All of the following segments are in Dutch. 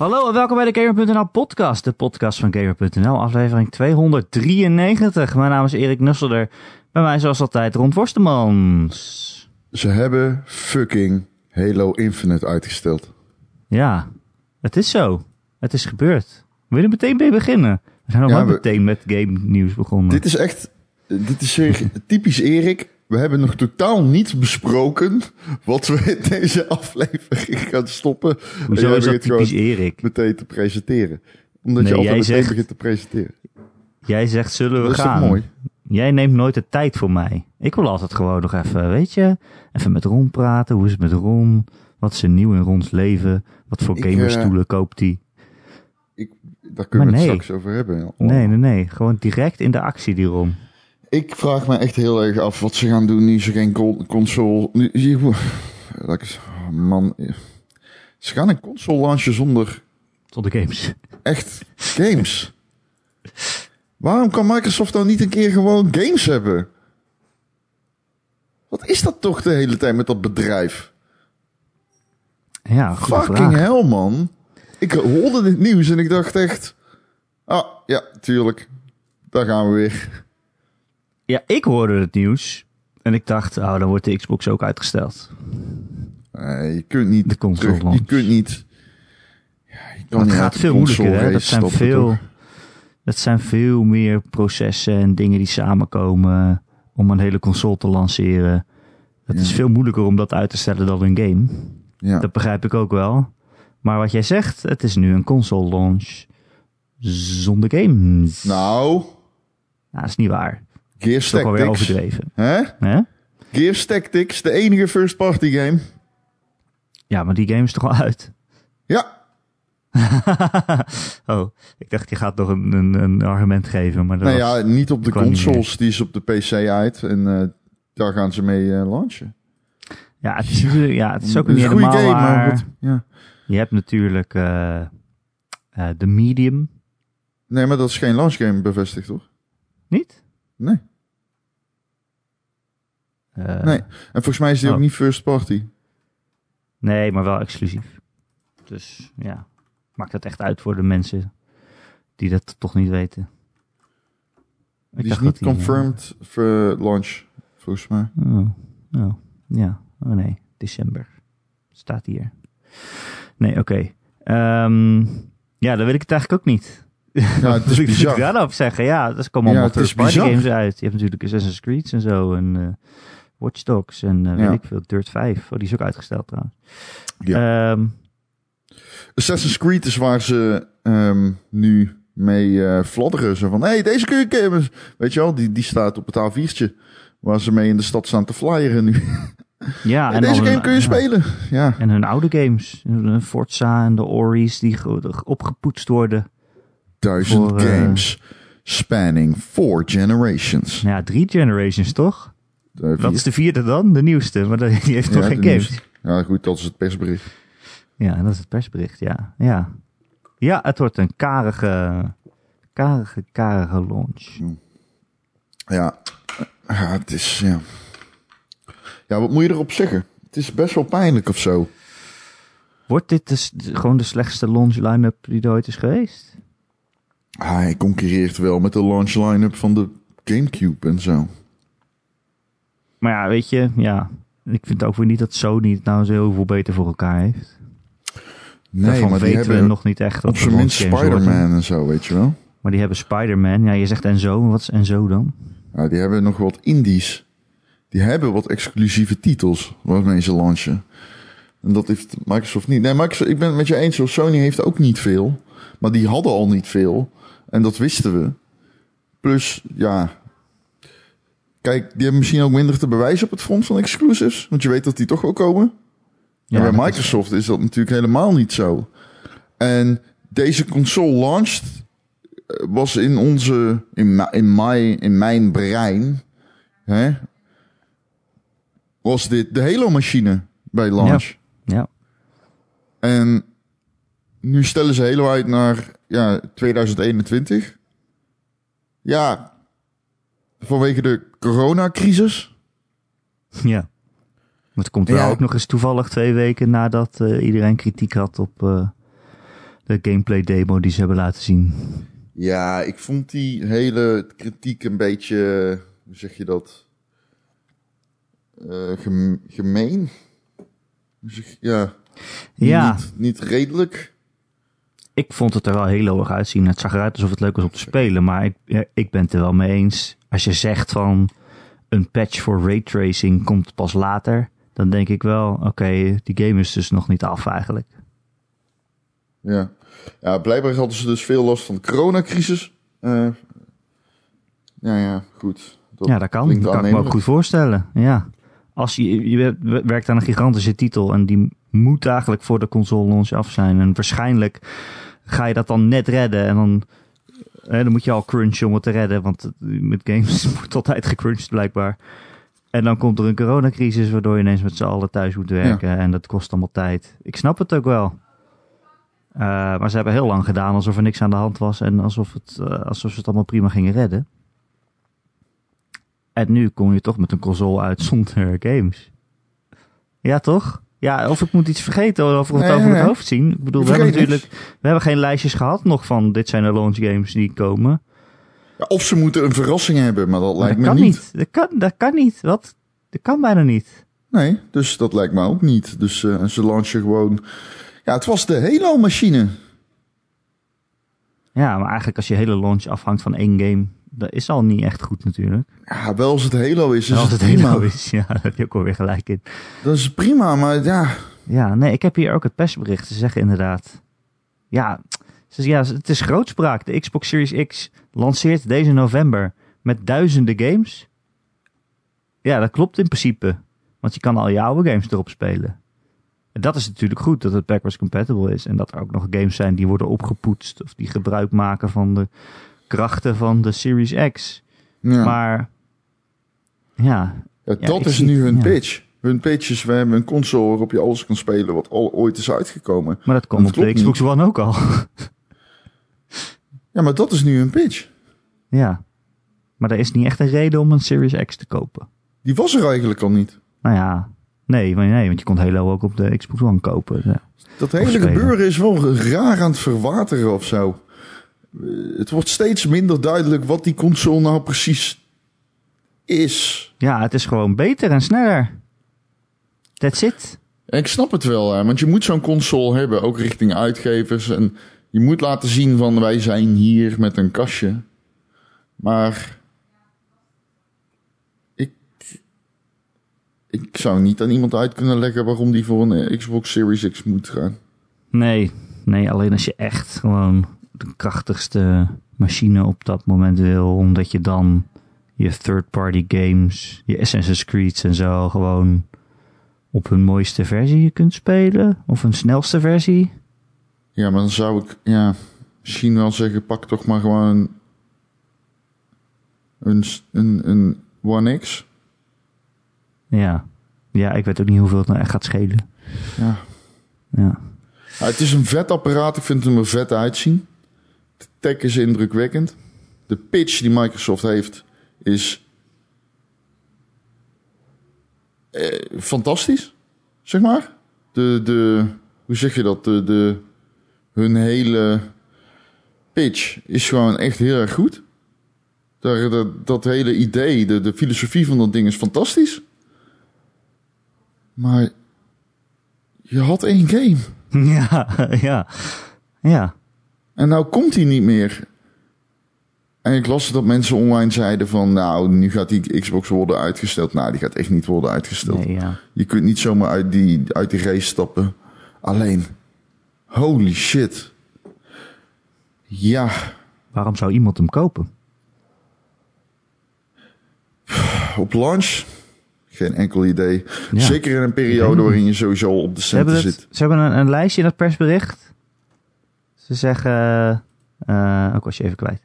Hallo en welkom bij de Gamer.nl podcast, de podcast van Gamer.nl, aflevering 293. Mijn naam is Erik Nusselder, bij mij zoals altijd Ron Forstemans. Ze hebben fucking Halo Infinite uitgesteld. Ja, het is zo. Het is gebeurd. We willen meteen mee beginnen. We zijn al Ja, lang we- meteen met game nieuws begonnen. Dit is echt, dit is typisch Erik. We hebben nog totaal niet besproken wat we in deze aflevering gaan stoppen. Hoezo En is dat typisch Erik? meteen te presenteren. Omdat Nee, je altijd meteen zegt- begint te presenteren. Jij zegt zullen we Dat is gaan. toch mooi? Jij neemt nooit de tijd voor mij. Ik wil altijd gewoon nog even, weet je, even met Ron praten. Hoe is het met Ron? Wat is er nieuw in Rons leven? Wat voor gamerstoelen koopt hij? Daar kunnen we Maar het nee. straks over hebben. Nee, nee, nee. Gewoon direct in de actie, die Ron. Ik vraag me echt heel erg af wat ze gaan doen nu ze geen con- console... Nu, oh man, ze gaan een console launchen zonder Tot de games. echt games. Waarom kan Microsoft nou niet een keer gewoon games hebben? Wat is dat toch de hele tijd met dat bedrijf? Ja, Fucking vraag. hell, man. Ik hoorde dit nieuws en ik dacht echt... Ah, ja, tuurlijk. Daar gaan we weer. Ja, ik hoorde het nieuws. En ik dacht, oh, dan wordt de Xbox ook uitgesteld. Nee, je kunt niet De console terug- launch. Je kunt niet... Ja, je kan het gaat veel moeilijker, hè? Dat zijn, veel, dat zijn veel meer processen en dingen die samenkomen om een hele console te lanceren. Het is veel moeilijker om dat uit te stellen dan een game. Ja. Dat begrijp ik ook wel. Maar wat jij zegt, het is nu een console launch zonder games. Nou, Nou, dat is niet waar. Gears Dat is toch Tactics. overdreven. Hè? Hè? Gears Tactics, de enige first party game. Ja, maar die game is toch al uit? Ja, oh, ik dacht je gaat nog een, een, een argument geven. Maar dat Nou was- ja, niet op de consoles, die is op de PC uit. En eh, daar gaan ze mee eh, launchen. ja, het is, ja, het is ook Het niet een goede helemaal game, waar. maar. Ja. Je hebt natuurlijk eh, de Medium. Nee, maar dat is geen launch game bevestigd, toch? Niet? Nee. Eh, nee. En volgens mij is die oh. ook niet first party. Nee, maar wel exclusief. Dus ja, maakt dat echt uit voor de mensen die dat toch niet weten. Ik Die is niet die, confirmed voor launch, volgens mij. eh, oh, oh, ja. Oh nee, december. Staat hier. Nee, oké. Ehm, ja, dan wil ik het eigenlijk ook niet. Ja, het is ik bizar. daar nou op zeggen? Ja, dat komen Ja, allemaal third-party bizar. games uit. Je hebt natuurlijk Assassin's Creed en zo. En eh Watch Dogs en eh, Ja. weet ik veel. Dirt 5. Oh, die is ook uitgesteld trouwens. Ja. Ehm, Assassin's Creed is waar ze ehm, nu mee eh fladderen. Zo van, hé, hey, deze kun je gamen. Weet je wel, die, die staat op het A4'tje. Waar ze mee in de stad staan te flyeren nu. ja, Hey, en deze game hun- kun je ja. spelen. Ja. En hun oude games. Forza en de Ori's die ge- opgepoetst worden. Duizend Voor, eh, games. Spanning four generations. Ja, drie generations toch? Eh, vier. Wat is de vierde dan? De nieuwste. Maar die heeft toch Ja, geen games? nieuwste. Ja, goed, dat is het persbericht. Ja, en dat is het persbericht, ja. Ja, ja het wordt een karige, karige, karige launch. Ja. ja, het is, ja. Ja, wat moet je erop zeggen? Het is best wel pijnlijk of zo. Wordt dit dus gewoon de slechtste launch line-up die er ooit is geweest? Ah, hij concurreert wel met de launch line-up van de Gamecube en zo. Maar ja, weet je, ja. Ik vind ook weer niet dat Sony het nou zo heel veel beter voor elkaar heeft. Nee, Daarvan die weten we hebben nog niet echt op zijn minst. Spider-Man en zo, weet je wel. Maar die hebben Spider-Man. Ja, je zegt Enzo. Wat is Enzo dan? Ja, die hebben nog wat indies. Die hebben wat exclusieve titels waarmee ze launchen. En dat heeft Microsoft niet. Nee, Microsoft, ik ben het met je eens. Sony heeft ook niet veel. Maar die hadden al niet veel. En dat wisten we. Plus, ja. Kijk, die hebben misschien ook minder te bewijzen op het front van exclusives. Want je weet dat die toch wel komen. Ja, en bij is- Microsoft is, dat natuurlijk helemaal niet zo. En deze console launched eh, was in onze, in, in, my, in mijn brein, hè, was dit de Halo-machine bij launch. Ja. En nu stellen ze Halo uit naar ja, 2021. Ja, vanwege de coronacrisis. Ja. Maar het komt wel Ja. ook nog eens toevallig twee weken nadat eh, iedereen kritiek had op eh, De gameplay demo die ze hebben laten zien. Ja, ik vond die hele kritiek een beetje, hoe zeg je dat? Eh, gem- gemeen. Ja, Ja, Niet, niet redelijk. ik vond het er wel heel erg uitzien. Het zag eruit alsof het leuk was om te spelen. Maar ik, ja, ik ben het er wel mee eens. Als je zegt van een patch voor raytracing komt pas later. Dan denk ik wel, oké, die game is dus nog niet af eigenlijk. Ja. ja, blijkbaar hadden ze dus veel last van de coronacrisis. Eh ja, ja, goed. ja, dat kan. Dat kan ik me ook goed voorstellen. Ja. Als je, je werkt aan een gigantische titel en die moet eigenlijk voor de console launch af zijn. En waarschijnlijk ga je dat dan net redden. En dan, hè, dan moet je al crunchen om het te redden. Want met games wordt altijd gecrunched blijkbaar. En dan komt er een coronacrisis waardoor je ineens met z'n allen thuis moet werken. En dat kost allemaal tijd. Ik snap het ook wel. Eh, maar ze hebben heel lang gedaan alsof er niks aan de hand was. En alsof, het, eh, alsof ze het allemaal prima gingen redden. En nu kom je toch met een console uit zonder games. Ja, toch? Ja, of ik moet iets vergeten of we het Nee, over nee, het nee. hoofd zien. Ik bedoel, we hebben natuurlijk we hebben geen lijstjes gehad nog van dit zijn de launch games die komen. Ja, of ze moeten een verrassing hebben, maar dat Maar lijkt dat me kan niet. niet. Dat kan, dat kan niet. Wat? Dat kan bijna niet. Nee, dus dat lijkt me ook niet. Dus eh, ze launchen gewoon... Ja, het was de Halo-machine. Ja, maar eigenlijk als je hele launch afhangt van één game, dat is al niet echt goed natuurlijk. Ja, wel als het Halo is, is als het prima. Halo is, ja, daar heb je ook alweer gelijk in. Dat is prima, maar ja... Ja, nee, ik heb hier ook het persbericht. Ze zeggen inderdaad. Ja, ze, ja, het is grootspraak. De Xbox Series X lanceert deze november met duizenden games. Ja, dat klopt in principe. Want je kan al je oude games erop spelen. En dat is natuurlijk goed dat het backwards compatible is. En dat er ook nog games zijn die worden opgepoetst. Of die gebruik maken van de krachten van de Series X. ja. Maar ja, dat is zie- nu hun pitch. Hun pitch is, we hebben een console waarop je alles kan spelen wat al ooit is uitgekomen. maar dat komt op de Xbox One ook al. Ja, maar dat is nu hun pitch. Ja. Maar er is niet echt een reden om een Series X te kopen. Die was er eigenlijk al niet. Nou ja, nee, nee want je kon Halo ook op de Xbox One kopen. Ja. Dat hele gebeuren is wel raar aan het verwateren of zo. Het wordt steeds minder duidelijk wat die console nou precies is. ja, het is gewoon beter en sneller. That's it. Ik snap het wel, hè, want je moet zo'n console hebben, ook richting uitgevers. En je moet laten zien van wij zijn hier met een kastje. Maar ik, ik zou niet aan iemand uit kunnen leggen waarom die voor een Xbox Series X moet gaan. Nee, nee, alleen als je echt gewoon de krachtigste machine op dat moment wil. Omdat je dan je third-party games, je Assassin's Creed en zo gewoon op hun mooiste versie kunt spelen. Of hun snelste versie. Ja, maar dan zou ik ja, misschien wel zeggen, pak toch maar gewoon een, een, een One X. Ja. Ja, ik weet ook niet hoeveel het nou echt gaat schelen. Ja. Ja. Ja, het is een vet apparaat. Ik vind hem er vet uitzien. Tech is indrukwekkend. De pitch die Microsoft heeft is eh, fantastisch, zeg maar. De, de, hoe zeg je dat? De, de, hun hele pitch is gewoon echt heel erg goed. Daar, dat, dat hele idee, de, de filosofie van dat ding is fantastisch. Maar je had één game. Ja, ja. Ja. En nou komt hij niet meer. En ik las dat mensen online zeiden van... nou, nu gaat die Xbox worden uitgesteld. Nou, die gaat echt niet worden uitgesteld. Nee, ja. Je kunt niet zomaar uit die, uit die race stappen. Alleen, holy shit. Ja, Waarom zou iemand hem kopen? op launch... Geen enkel idee. Ja. Zeker in een periode waarin je sowieso op de centen zit. ze hebben een, een lijstje in het persbericht. Ze zeggen... ook was je even kwijt.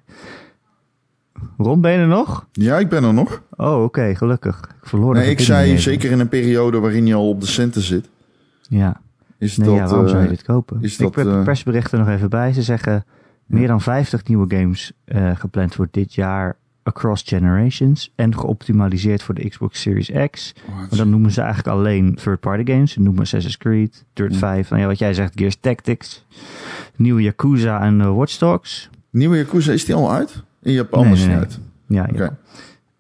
Ron, ben je er nog? Ja, ik ben er nog. Oh, oké, gelukkig. Ik verloor de Nee, ik zei zeker in een periode waarin je al op de centen zit. Ja, Is nee, dat, ja waarom zou je eh, dit kopen? is ik heb de eh, persberichten nog even bij. Ze zeggen meer dan 50 nieuwe games gepland voor dit jaar across generations en geoptimaliseerd voor de Xbox Series X. Maar dan noemen ze eigenlijk alleen third-party games. Ze noemen Assassin's Creed, Dirt Ja. 5, nou ja, wat jij zegt, Gears Tactics, nieuwe Yakuza en eh, Watch Dogs. Nieuwe Yakuza, is die al uit? In Japan is die uit. Ja.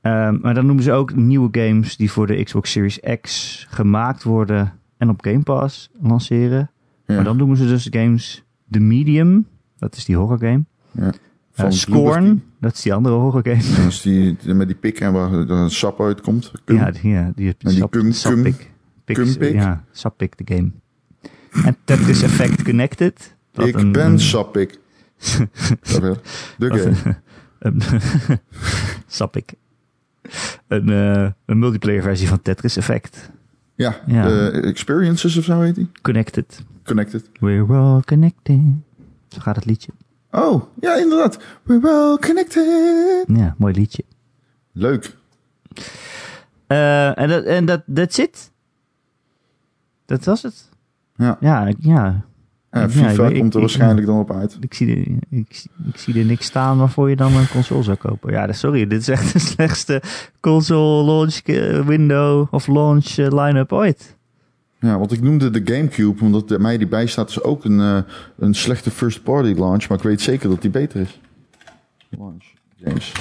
Ehm, maar dan noemen ze ook nieuwe games die voor de Xbox Series X gemaakt worden en op Game Pass lanceren. Ja. Maar dan noemen ze dus games The Medium, dat is die horror game. Ja. Eh, Van Scorn, dat is die andere horror game. Team. Dat is die, die met die pik en waar er een sap uitkomt. Kum. Ja, die, ja, die, die sap, cum- Sappik. Pik- cumpik? Ja, Sappik de game. En Tetris Effect Connected. ik een- ben verder. De game. een- een- Sappik. Een, eh, een multiplayer versie van Tetris Effect. Ja, Ja. de Experiences of zo heet die. Connected. Connected. We're all connected. Zo gaat het liedje. Oh, ja inderdaad. We're all connected. Ja, mooi liedje. Leuk. Eh, en dat, en dat, that's it. Dat was het. Ja. Ja, ik- ja. Ja, FIFA ik komt er ik- waarschijnlijk dan op uit. Ik zie, er, ik, zie- ik zie er niks staan waarvoor je dan een console zou kopen. Ja, sorry, dit is echt de slechtste console launch eh, window of launch eh, line-up ooit. Ja, want ik noemde de Gamecube, omdat de, mij die bijstaat is ook een, eh, een slechte first party launch. Maar ik weet zeker dat die beter is. Launch games.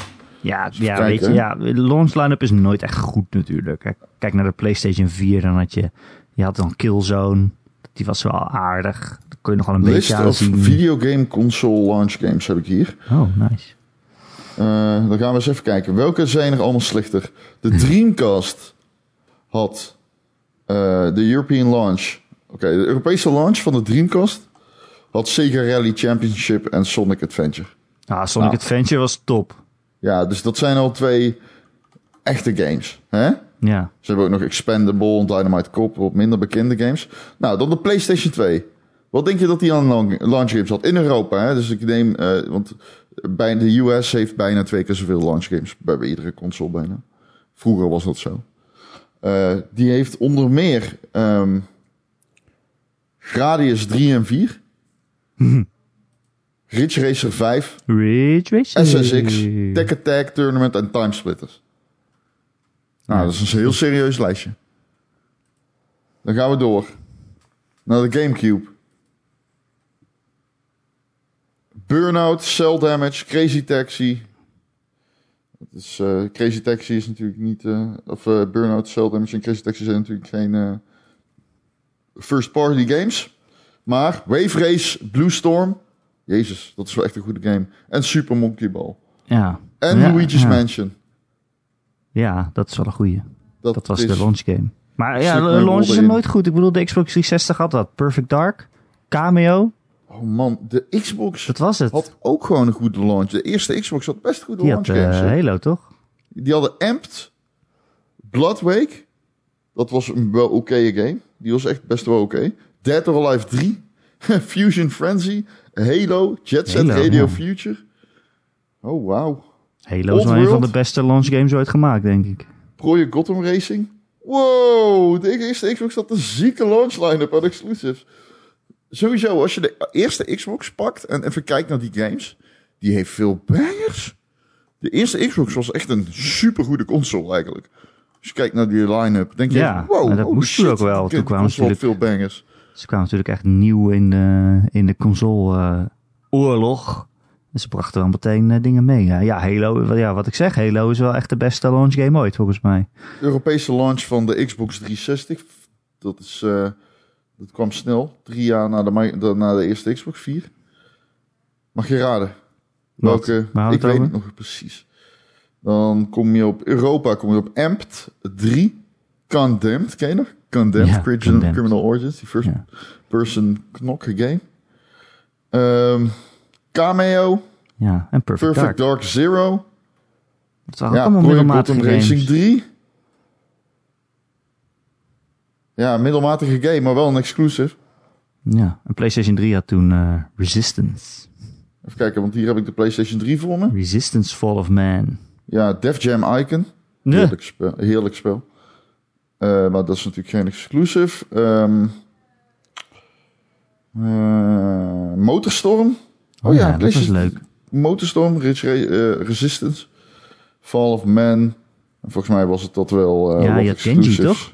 Ja, ja kijken, weet je, ja, de launch line-up is nooit echt goed natuurlijk. Kijk, naar de PlayStation 4, dan had je, je had dan Killzone. Die was wel aardig. Dat kon je nog wel een List beetje of aanzien. videogame console launch games heb ik hier. Oh, nice. Eh, dan gaan we eens even kijken. Welke zijn er allemaal slechter? De Dreamcast had de European launch. Oké, de Europese launch van de Dreamcast had Sega Rally Championship en Sonic Adventure. Ah, Sonic Nou. Adventure was top. Ja, dus dat zijn al twee echte games. Hè? Ja. Ze hebben ook nog Expendable en Dynamite Cop, wat minder bekende games. Nou, dan de PlayStation 2. Wat denk je dat die aan launch games had? In Europa, hè? Dus ik neem, eh, want bij de US heeft bijna twee keer zoveel launch games. Bij, bij iedere console bijna. Vroeger was dat zo. Eh, die heeft onder meer ehm, Gradius 3 en 4. Ridge Racer 5. Ridge Racer. SSX, Tech Attack Tournament en Timesplitters. Nou, Ja. dat is een heel serieus lijstje. Dan gaan we door naar de Gamecube. Burnout, Cell Damage, Crazy Taxi. Is, eh, Crazy Taxi is natuurlijk niet... eh, of eh, Burnout, Cell Damage en Crazy Taxi zijn natuurlijk geen first party games. Maar Wave Race, Blue Storm... Jezus, dat is wel echt een goede game. En Super Monkey Ball. Ja. En Ja, Luigi's ja. Mansion. Ja, dat is wel een goeie. Dat was is- de launch game. Maar ja, zijn erin. nooit goed. Ik bedoel, de Xbox 360 had dat. Perfect Dark, Cameo, Oh man, de Xbox dat was het. had ook gewoon een goede launch. De eerste Xbox had best goede Die launch had games. hè. Halo, toch? Die hadden Amped, Bloodwake. Dat was een wel oké game. Die was echt best wel oké. Dead or Alive 3. Fusion Frenzy. Halo. Jet Set Halo, Radio. Future. Oh, wauw. Halo is wel een van de beste launch games ooit gemaakt, denk ik. Project Gotham Racing. Wow, de eerste Xbox had een zieke launch line-up aan exclusives. Sowieso, als je de eerste Xbox pakt en even kijkt naar die games, die heeft veel bangers. De eerste Xbox was echt een supergoede console eigenlijk. Als je kijkt naar die line-up, denk je, Ja, wow, dat moest shit, ook wel. Toen kwamen natuurlijk- veel bangers. Ze kwamen natuurlijk echt nieuw in de, in de console eh, oorlog. En ze brachten wel meteen eh, dingen mee. Ja, ja, Halo, wat- ja, wat ik zeg, Halo is wel echt de beste launch game ooit, volgens mij. Europese launch van de Xbox 360, dat, is, eh, dat kwam snel. Drie jaar na de, na de eerste Xbox 4. Mag je raden? Wat? Welke? Waar Ik weet we het nog precies. Dan kom je op Europa, kom je op Amped 3. Condemned, ken je nog? Condemned, Ja, Criminal, Condemned. Criminal Origins, die first Ja. person knocker game. Ehm, Cameo, Ja, en Perfect, Perfect Dark. Dark, Zero. Dat ook Ja, allemaal Project. Racing 3. Ja, middelmatige game, maar wel een exclusive. Ja, en PlayStation 3 had toen eh, Resistance. Even kijken, want hier heb ik de PlayStation 3 voor me. Resistance Fall of Man. Ja, Def Jam Icon. Nee. Heerlijk spel. Heerlijk spel. Eh, maar dat is natuurlijk geen exclusive. Ehm eh, Motorstorm. Oh ja, dat PlayStation- leuk. Motorstorm, Ridge Resistance. Fall of Man. En volgens mij was het dat wel. Ja, je had Genji, exclusives.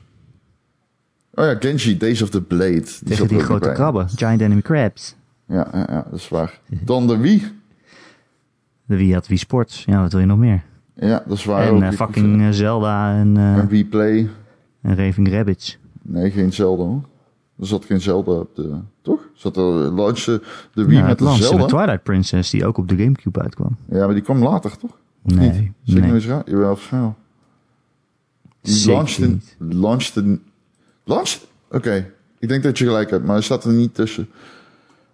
Oh ja, Genji, Days of the Blade. Die Tegen die grote krabben. Giant enemy crabs. Ja, ja, ja, dat is waar. Dan de Wii. De Wii had Wii Sports. Ja, wat wil je nog meer? Ja, dat is waar. en eh, fucking moet eh, Zelda en, eh zeggen. En Wii Play. en Raving Rabbids. Nee, geen Zelda hoor. Er zat geen Zelda op de... Toch? Zat er launchen de Wii Ja, met de Zelda? met Twilight Princess, die ook op de Gamecube uitkwam. Ja, maar die kwam later, toch? Of Nee, niet? Ik nee. nou raar? Jawel, zo. Die Zeker launchte... niet. Launchte... Oké. Ik denk dat je gelijk hebt, maar hij staat er niet tussen.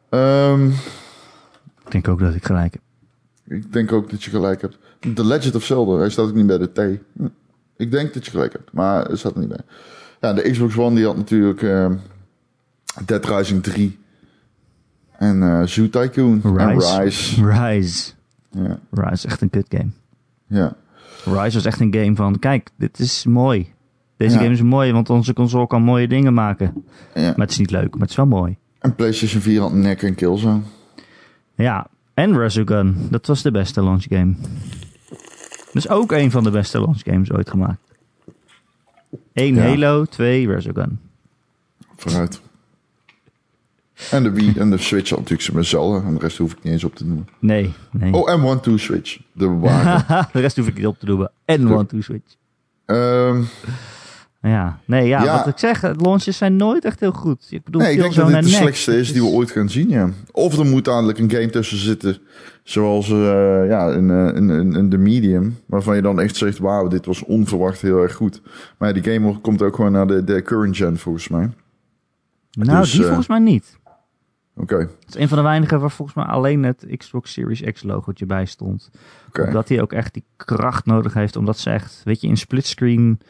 Ehm, Ik denk ook dat ik gelijk heb. ik denk ook dat je gelijk hebt. The Legend of Zelda, hij staat ook niet bij de T. Ik denk dat je gelijk hebt, maar hij staat er niet bij. Ja, de Xbox One die had natuurlijk ehm, Dead Rising 3 en eh Zoo Tycoon en Rise. Rise. Rise. Ja, Rise is echt een kut game. ja. Rise was echt een game van, kijk, dit is mooi. Deze Ja. game is mooi, want onze console kan mooie dingen maken. ja. Maar het is niet leuk, maar het is wel mooi. En PlayStation 4 had Neck en Killzone. Ja, en Resogun. Dat was de beste launch game. Dus ook een van de beste launch games ooit gemaakt. Eén Ja. Halo, twee Resogun. Vooruit. En de Wii en de Switch had natuurlijk zijn Zelda. En de rest hoef ik niet eens op te noemen. Nee, nee. Oh, en One Two Switch. De de rest hoef ik niet op te doen. En. One to Switch. Ehm, Ja, nee, ja, Ja. wat ik zeg, launches zijn nooit echt heel goed. Ik bedoel, nee, ik denk dat dit de slechtste is die we ooit gaan zien, ja. Of er moet dadelijk een game tussen zitten. Zoals eh, ja, een, een, een, een The Medium. Waarvan je dan echt zegt, wauw, dit was onverwacht heel erg goed. Maar ja, die game komt ook gewoon naar de, de current gen, volgens mij. Nou, Dus, die eh, volgens mij niet. Oké, Het is een van de weinigen waar volgens mij alleen het Xbox Series X logotje bij stond. oké. Omdat hij ook echt die kracht nodig heeft. Omdat ze echt, weet je, in splitscreen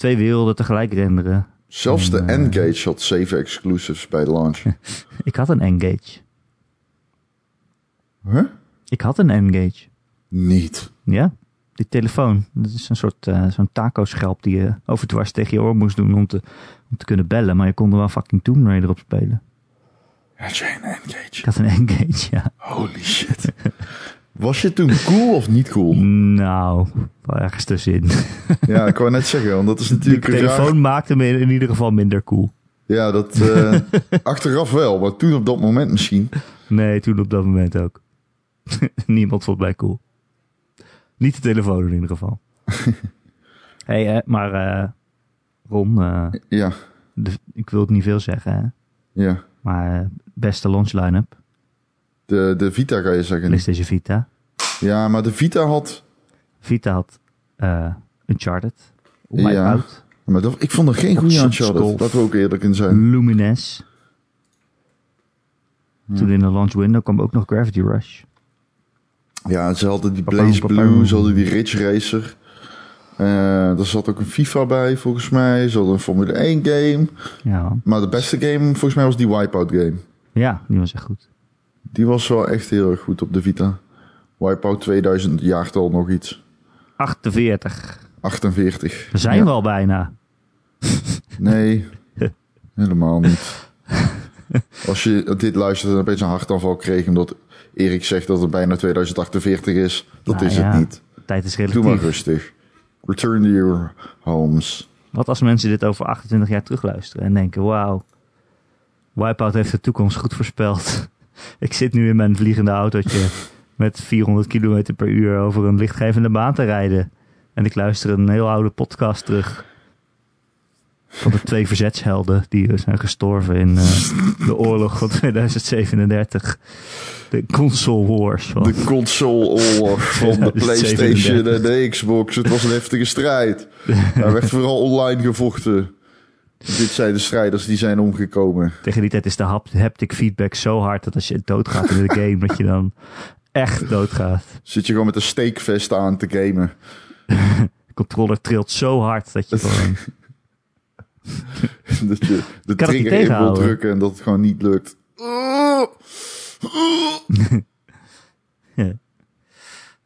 twee werelden tegelijk renderen. Zelfs de En, eh, N-Gage had 7 exclusives bij de launch. Ik had een N-Gage. huh? Ik had een N-Gage. Niet. Ja, die telefoon. Dat is een soort eh, zo'n taco-schelp die je overdwars tegen je oor moest doen om te, om te kunnen bellen. Maar je kon er wel fucking Tomb Raider op spelen. Had jij een Ik N-Gage? had een N-Gage, ja. Holy shit. Was je toen cool of niet cool? Nou, wel ergens tussenin. Ja, ik wou net zeggen, want dat is De natuurlijk raar- telefoon maakte me in ieder geval minder cool. Ja, dat eh, achteraf wel, maar toen op dat moment misschien. Nee, toen op dat moment ook. Niemand vond mij cool. Niet de telefoon in ieder geval. hey, eh, maar eh, Ron, Ja, de- ik wil het niet veel zeggen, hè? ja. maar beste launch line-up, De, de Vita ga je zeggen. PlayStation Vita. Ja, maar de Vita had... Vita had eh, Uncharted, Ja. Maar dat, ik vond er geen goede Uncharted. Laten we ook eerlijk in zijn. Lumines. Toen in de launch window kwam ook nog Gravity Rush. Ja, ze hadden die Blaze. Blue, ze hadden die Ridge Racer. Eh er zat ook een FIFA bij, volgens mij. Ze hadden een Formule 1 game. Ja. Maar de beste game, volgens mij, was die Wipeout game. ja, die was echt goed. Die was wel echt heel erg goed op de Vita. Wipeout 2000 jaartal nog iets. 48. 48. We zijn Ja. wel bijna. Nee, helemaal niet. Als je dit luistert en opeens een hartaanval kreeg omdat Erik zegt dat het bijna 2048 is, dat Nou is ja, het niet. Tijd is Doe maar relatief. rustig. Return to your homes. Wat als mensen dit over 28 jaar terugluisteren en denken: wauw, Wipeout heeft de toekomst goed voorspeld. Ik zit nu in mijn vliegende autootje met 400 km per uur over een lichtgevende baan te rijden. En ik luister een heel oude podcast terug. Van de twee verzetshelden die zijn gestorven in eh, de oorlog van 2037. De console wars. Van. De console-oorlog van de 2037. PlayStation en de Xbox. Het was een heftige strijd. Daar werd vooral online gevochten. Dit zijn de strijders die zijn omgekomen. Tegen die tijd is de hap- haptic feedback zo hard dat als je doodgaat in de game, dat je dan echt doodgaat. Zit je gewoon met een steekvest aan te gamen. De controller trilt zo hard dat je gewoon... dat je de Kan trigger in wil drukken en dat het gewoon niet lukt.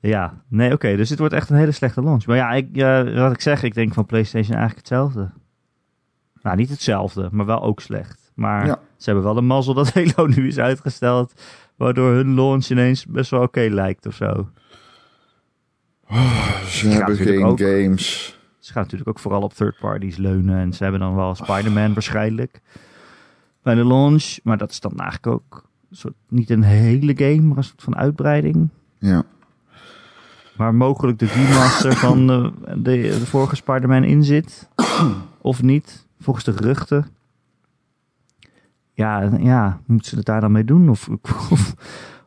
Ja, nee, oké. dus dit wordt echt een hele slechte launch. Maar ja, ik, ja, wat ik zeg, ik denk van PlayStation eigenlijk hetzelfde. Nou, niet hetzelfde, maar wel ook slecht. Maar Ja. ze hebben wel de mazzel dat Halo nu is uitgesteld. Waardoor hun launch ineens best wel oké lijkt of zo. Ze hebben natuurlijk geen ook. games. Ze gaan natuurlijk ook vooral op third parties leunen. En ze hebben dan wel Spider-Man waarschijnlijk bij de launch. Maar dat is dan eigenlijk ook een soort, niet een hele game, maar een soort van uitbreiding. Ja. Waar mogelijk de remaster van de, de, de vorige Spider-Man in zit. Of niet, volgens de geruchten. Ja, ja, moeten ze het daar dan mee doen? Of, of,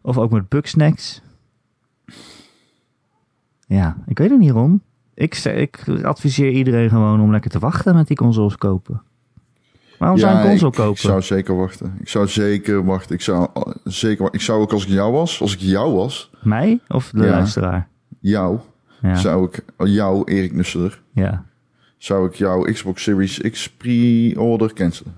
of ook met Bugsnacks? Ja, ik weet het niet, Ron. Ik, zeg- ik adviseer iedereen gewoon om lekker te wachten met die consoles kopen. Waarom zou je een console ik, kopen? Ik zou zeker wachten. Ik zou zeker wachten. Ik zou zeker Ik zou ook als ik jou was, als ik jou was, Mij of de Ja. luisteraar? jou, Ja, zou ik, jou, Erik Nusseler, ja. Zou ik jouw Xbox Series X pre-order cancelen.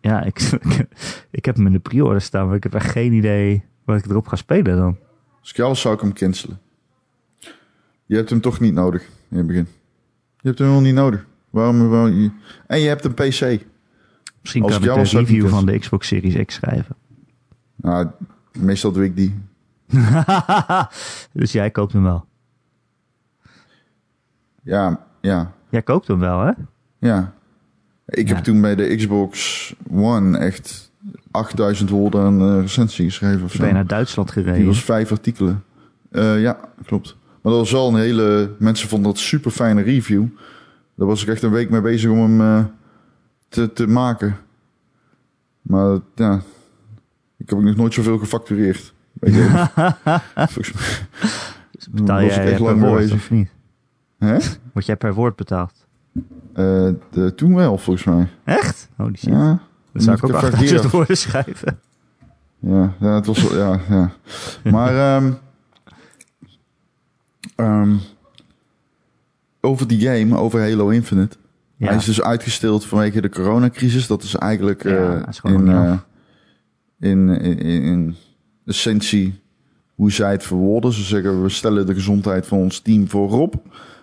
ja ik, ik heb hem in de pre-order staan, maar ik heb echt geen idee wat ik erop ga spelen dan. Als ik jou was, zou ik hem cancelen. Je hebt hem toch niet nodig in het begin. Je hebt hem helemaal niet nodig. Waarom? waarom je... En je hebt een PC. Misschien Als kan ik ik de review van de Xbox Series X schrijven. Nou, meestal doe ik die. dus jij koopt hem wel. Ja, ja, Jij koopt hem wel, hè? ja. Ik Ja. heb toen bij de Xbox One echt 8000 woorden aan eh, recensie geschreven of Ik ben zo. naar Duitsland Die gereden. was vijf artikelen. Eh, ja, klopt. Maar dat was wel een hele... Mensen vonden dat super fijne review. Daar was ik echt een week mee bezig om hem eh, te, te maken. Maar ja, ik heb ook nog nooit zoveel gefactureerd. Weet je, volgens mij. Betaal was ik jij echt lang mee woord, bezig. of niet? Hè? Word jij per woord betaald? Eh, de, toen wel, volgens mij. Echt? Holy shit. Ja, Dan zou ik ook ik even 8000 hier- woorden schrijven. Ja, ja, het was wel- ja, ja. Maar ehm, ehm, over die game, over Halo Infinite. Ja. Hij is dus uitgesteld vanwege de coronacrisis. Dat is eigenlijk Ja, eh, is in, eh, in, in, in essentie hoe zij het verwoorden. Ze zeggen we stellen de gezondheid van ons team voorop.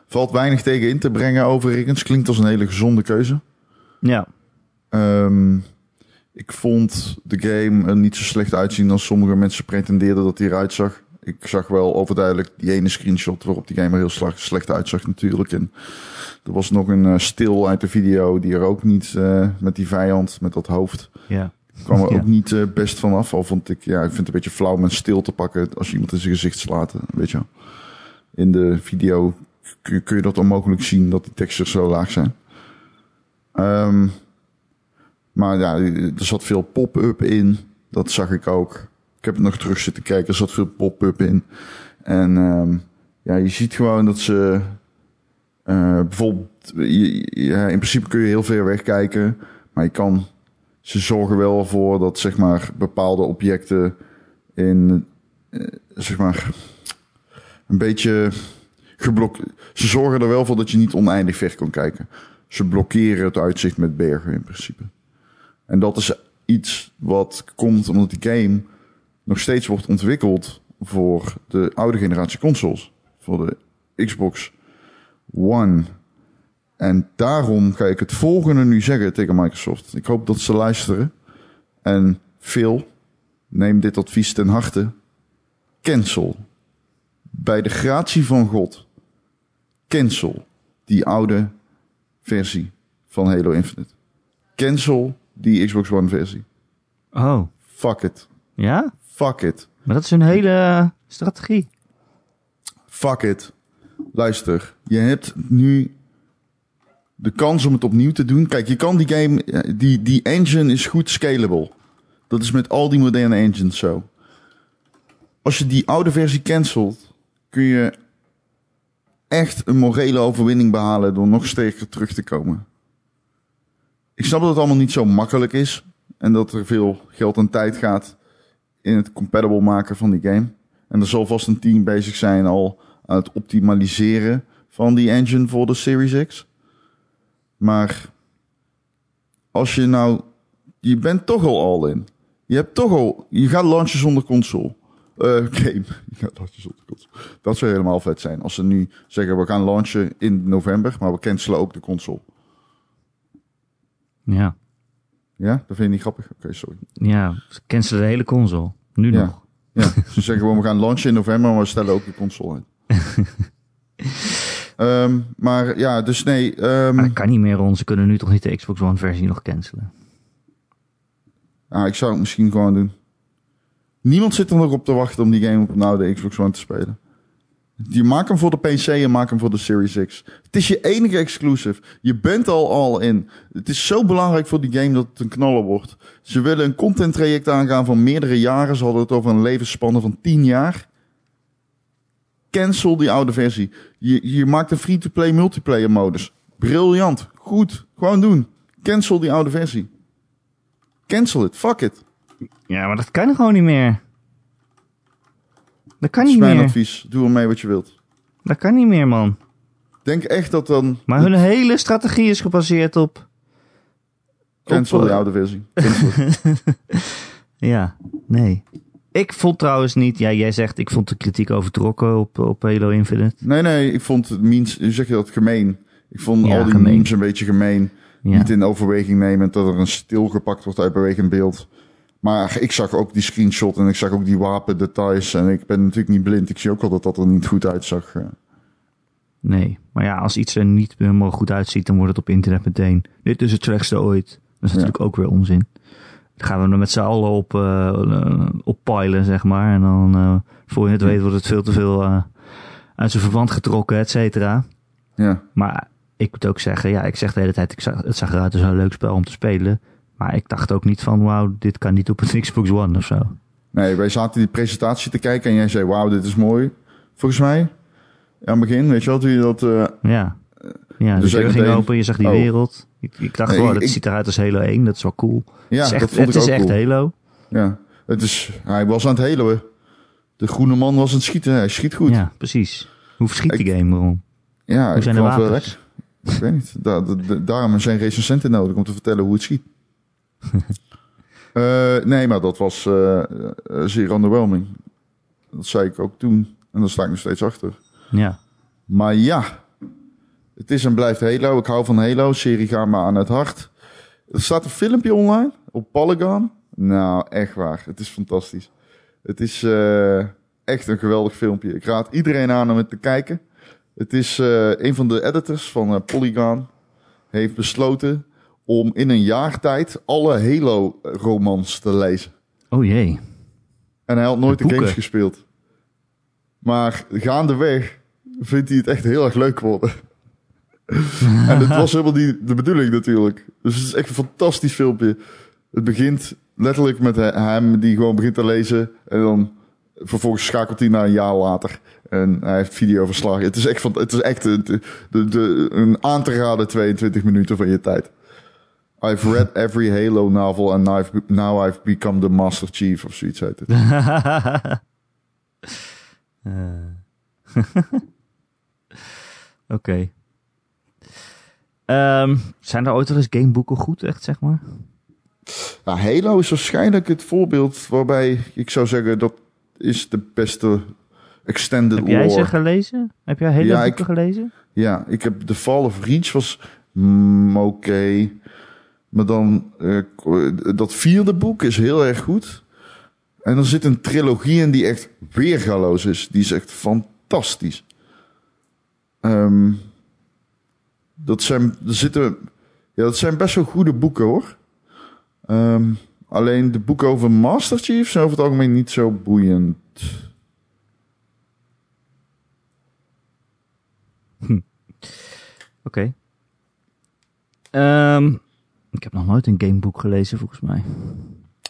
Valt weinig tegen in te brengen overigens. Klinkt als een hele gezonde keuze. Ja. Ehm, ik vond de game er niet zo slecht uitzien als sommige mensen pretendeerden dat hij eruit zag. Ik zag wel overduidelijk die ene screenshot waarop die game er heel slecht, slecht uitzag natuurlijk. En er was nog een eh, stil uit de video die er ook niet eh, met die vijand, met dat hoofd, Ja. kwam er Ja. ook niet eh, best van af. Al vond ik, ja, ik vind het een beetje flauw om een stil te pakken als je iemand in zijn gezicht slaat. Weet je. In de video kun, je dat onmogelijk zien dat die textures zo laag zijn. Ehm, maar ja, er zat veel pop-up in. Dat zag ik ook. Ik heb het nog terug zitten kijken. Er zat veel pop-up in. En ehm, ja, je ziet gewoon dat ze... eh, bijvoorbeeld, in principe kun je heel ver wegkijken. Maar je kan... Ze zorgen wel voor dat zeg maar bepaalde objecten in... eh, zeg maar... Een beetje geblokt... Ze zorgen er wel voor dat je niet oneindig ver kan kijken. Ze blokkeren het uitzicht met bergen in principe. En dat is iets wat komt omdat die game nog steeds wordt ontwikkeld voor de oude generatie consoles. Voor de Xbox One. En daarom ga ik het volgende nu zeggen tegen Microsoft. Ik hoop dat ze luisteren. En Phil, neem dit advies ten harte. Cancel. Bij de gratie van God. Cancel die oude versie van Halo Infinite. Cancel die Xbox One versie. Oh. Fuck it. Ja? Fuck it. Maar dat is een hele strategie. Fuck it. Luister, je hebt nu de kans om het opnieuw te doen. Kijk, je kan die game, eh, die, die engine is goed scalable. Dat is met al die moderne engines zo. Als je die oude versie cancelt, kun je echt een morele overwinning behalen door nog sterker terug te komen. Ik snap dat het allemaal niet zo makkelijk is en dat er veel geld en tijd gaat in het compatible maken van die game. En er zal vast een team bezig zijn al aan het optimaliseren van die engine voor de Series X. Maar als je nou, je bent toch al all in. Je hebt toch al, je gaat launchen zonder console. Eh, game. Console. Dat zou helemaal vet zijn. Als ze nu zeggen, we gaan launchen in november, maar we cancelen ook de console. Ja. Ja, dat vind je niet grappig? Oké, sorry. Ja. Ze cancelen de hele console. Nu Ja. nog. Ja, ze zeggen gewoon, we gaan launchen in november, maar we stellen ook de console uit. Ehm, maar ja, dus nee. ehm, Maar dat kan niet meer, Ron. Ze kunnen nu toch niet de Xbox One versie nog cancelen? ja, ik zou het misschien gewoon doen. Niemand zit er nog op te wachten om die game op nou de Xbox One te spelen. Je maakt hem voor de PC en maak hem voor de Series X. Het is je enige exclusive. Je bent al al in. Het is zo belangrijk voor die game dat het een knaller wordt. Ze willen een content traject aangaan van meerdere jaren. Ze hadden het over een levensspanne van 10 jaar. Cancel die oude versie. Je, je maakt een free-to-play multiplayer modus. Briljant. Goed. Gewoon doen. Cancel die oude versie. Cancel it. Fuck it. Ja, maar dat kan gewoon niet meer. Dat kan Dat is niet mijn meer. advies. Doe ermee wat je wilt. Dat kan niet meer, man. Denk echt dat dan... Maar hun hele strategie is gebaseerd op... Cancel op, die eh, oude versie. Ja, nee. Ik vond trouwens niet... Ja, jij zegt ik vond de kritiek overtrokken op, op Halo Infinite. Nee, nee, ik vond het means, hoe zeg je dat, gemeen. Ik vond Ja, al die gemeen. memes een beetje gemeen. Ja. Niet in overweging nemen dat er een stilgepakt wordt uit bewegend beeld. Maar ik zag ook die screenshot en ik zag ook die wapendetails. En ik ben natuurlijk niet blind. Ik zie ook wel dat dat er niet goed uitzag. eh. Nee, maar ja, als iets er niet helemaal goed uitziet, dan wordt het op internet meteen. Dit is het slechtste ooit. Dat is natuurlijk ook weer onzin. Dan gaan we er met z'n allen op, eh, op zeg maar. En dan, eh, voor je het weet, wordt het veel te veel uit zijn verband getrokken, et cetera. Ja, Maar ik moet ook zeggen, ja, ik zeg de hele tijd, ik zag, het zag eruit als een leuk spel om te spelen. Maar ik dacht ook niet van, wauw, dit kan niet op een Xbox One of zo. nee, wij zaten die presentatie te kijken en jij zei, wauw, dit is mooi. Volgens mij, aan het begin, weet je wel, toen je dat... eh, Ja, ja de Dus ging open, je zag die oh. wereld. Ik, ik dacht, Nee, wow, dat ik- ziet eruit als Halo 1, dat is wel cool. ja, het is echt, het is echt cool. Halo. Ja, het is, hij was aan het helen. De groene man was aan het schieten. Hij schiet goed. Ja, Ja, precies. Hoe verschiet die game erom? Hoe ik zijn de wapens? Ik weet niet. Da- da- da- daarom zijn recensenten nodig om te vertellen hoe het schiet. Eh, nee, maar dat was eh, eh, zeer underwhelming. Dat zei ik ook toen. En daar sta ik nog steeds achter. Ja. Maar ja, het is en blijft Halo. Ik hou van Halo. Serie gaat me aan het hart. Er staat een filmpje online op Polygon. Nou, echt waar. Het is fantastisch. Het is echt een geweldig filmpje. Ik raad iedereen aan om het te kijken. Het is een van de editors van Polygon heeft besloten om in een jaar tijd alle Halo-romans te lezen. Oh jee. En hij had nooit de, games gespeeld. Maar gaandeweg vindt hij het echt heel erg leuk worden. en het was helemaal niet de bedoeling natuurlijk. Dus het is echt een fantastisch filmpje. Het begint letterlijk met he- hem die gewoon begint te lezen. En dan vervolgens schakelt hij naar een jaar later. En hij heeft video verslagen. Het is echt, van, het is echt de, de, de, de- een aan te raden 22 minuten van je tijd. I've read every Halo novel and now I've, now I've become the Master Chief of zoiets heet het. Eh. Oké. Ehm, zijn er ooit wel eens gameboeken goed, echt, zeg maar? Ja, Halo is waarschijnlijk het voorbeeld waarbij ik zou zeggen dat is de beste extended Heb jij lore. ze gelezen? Heb jij hele Ja, boeken ik- gelezen? Ja, ik heb The Fall of Reach was mm, oké. Maar dan eh, dat vierde boek is heel erg goed. En er zit een trilogie in die echt weergaloos is. Die is echt fantastisch. Ehm, dat zijn, er zitten, ja, dat zijn best wel goede boeken hoor. Ehm, alleen de boeken over Master Chief zijn over het algemeen niet zo boeiend. Oké. Ehm, ik heb nog nooit een gameboek gelezen, volgens mij.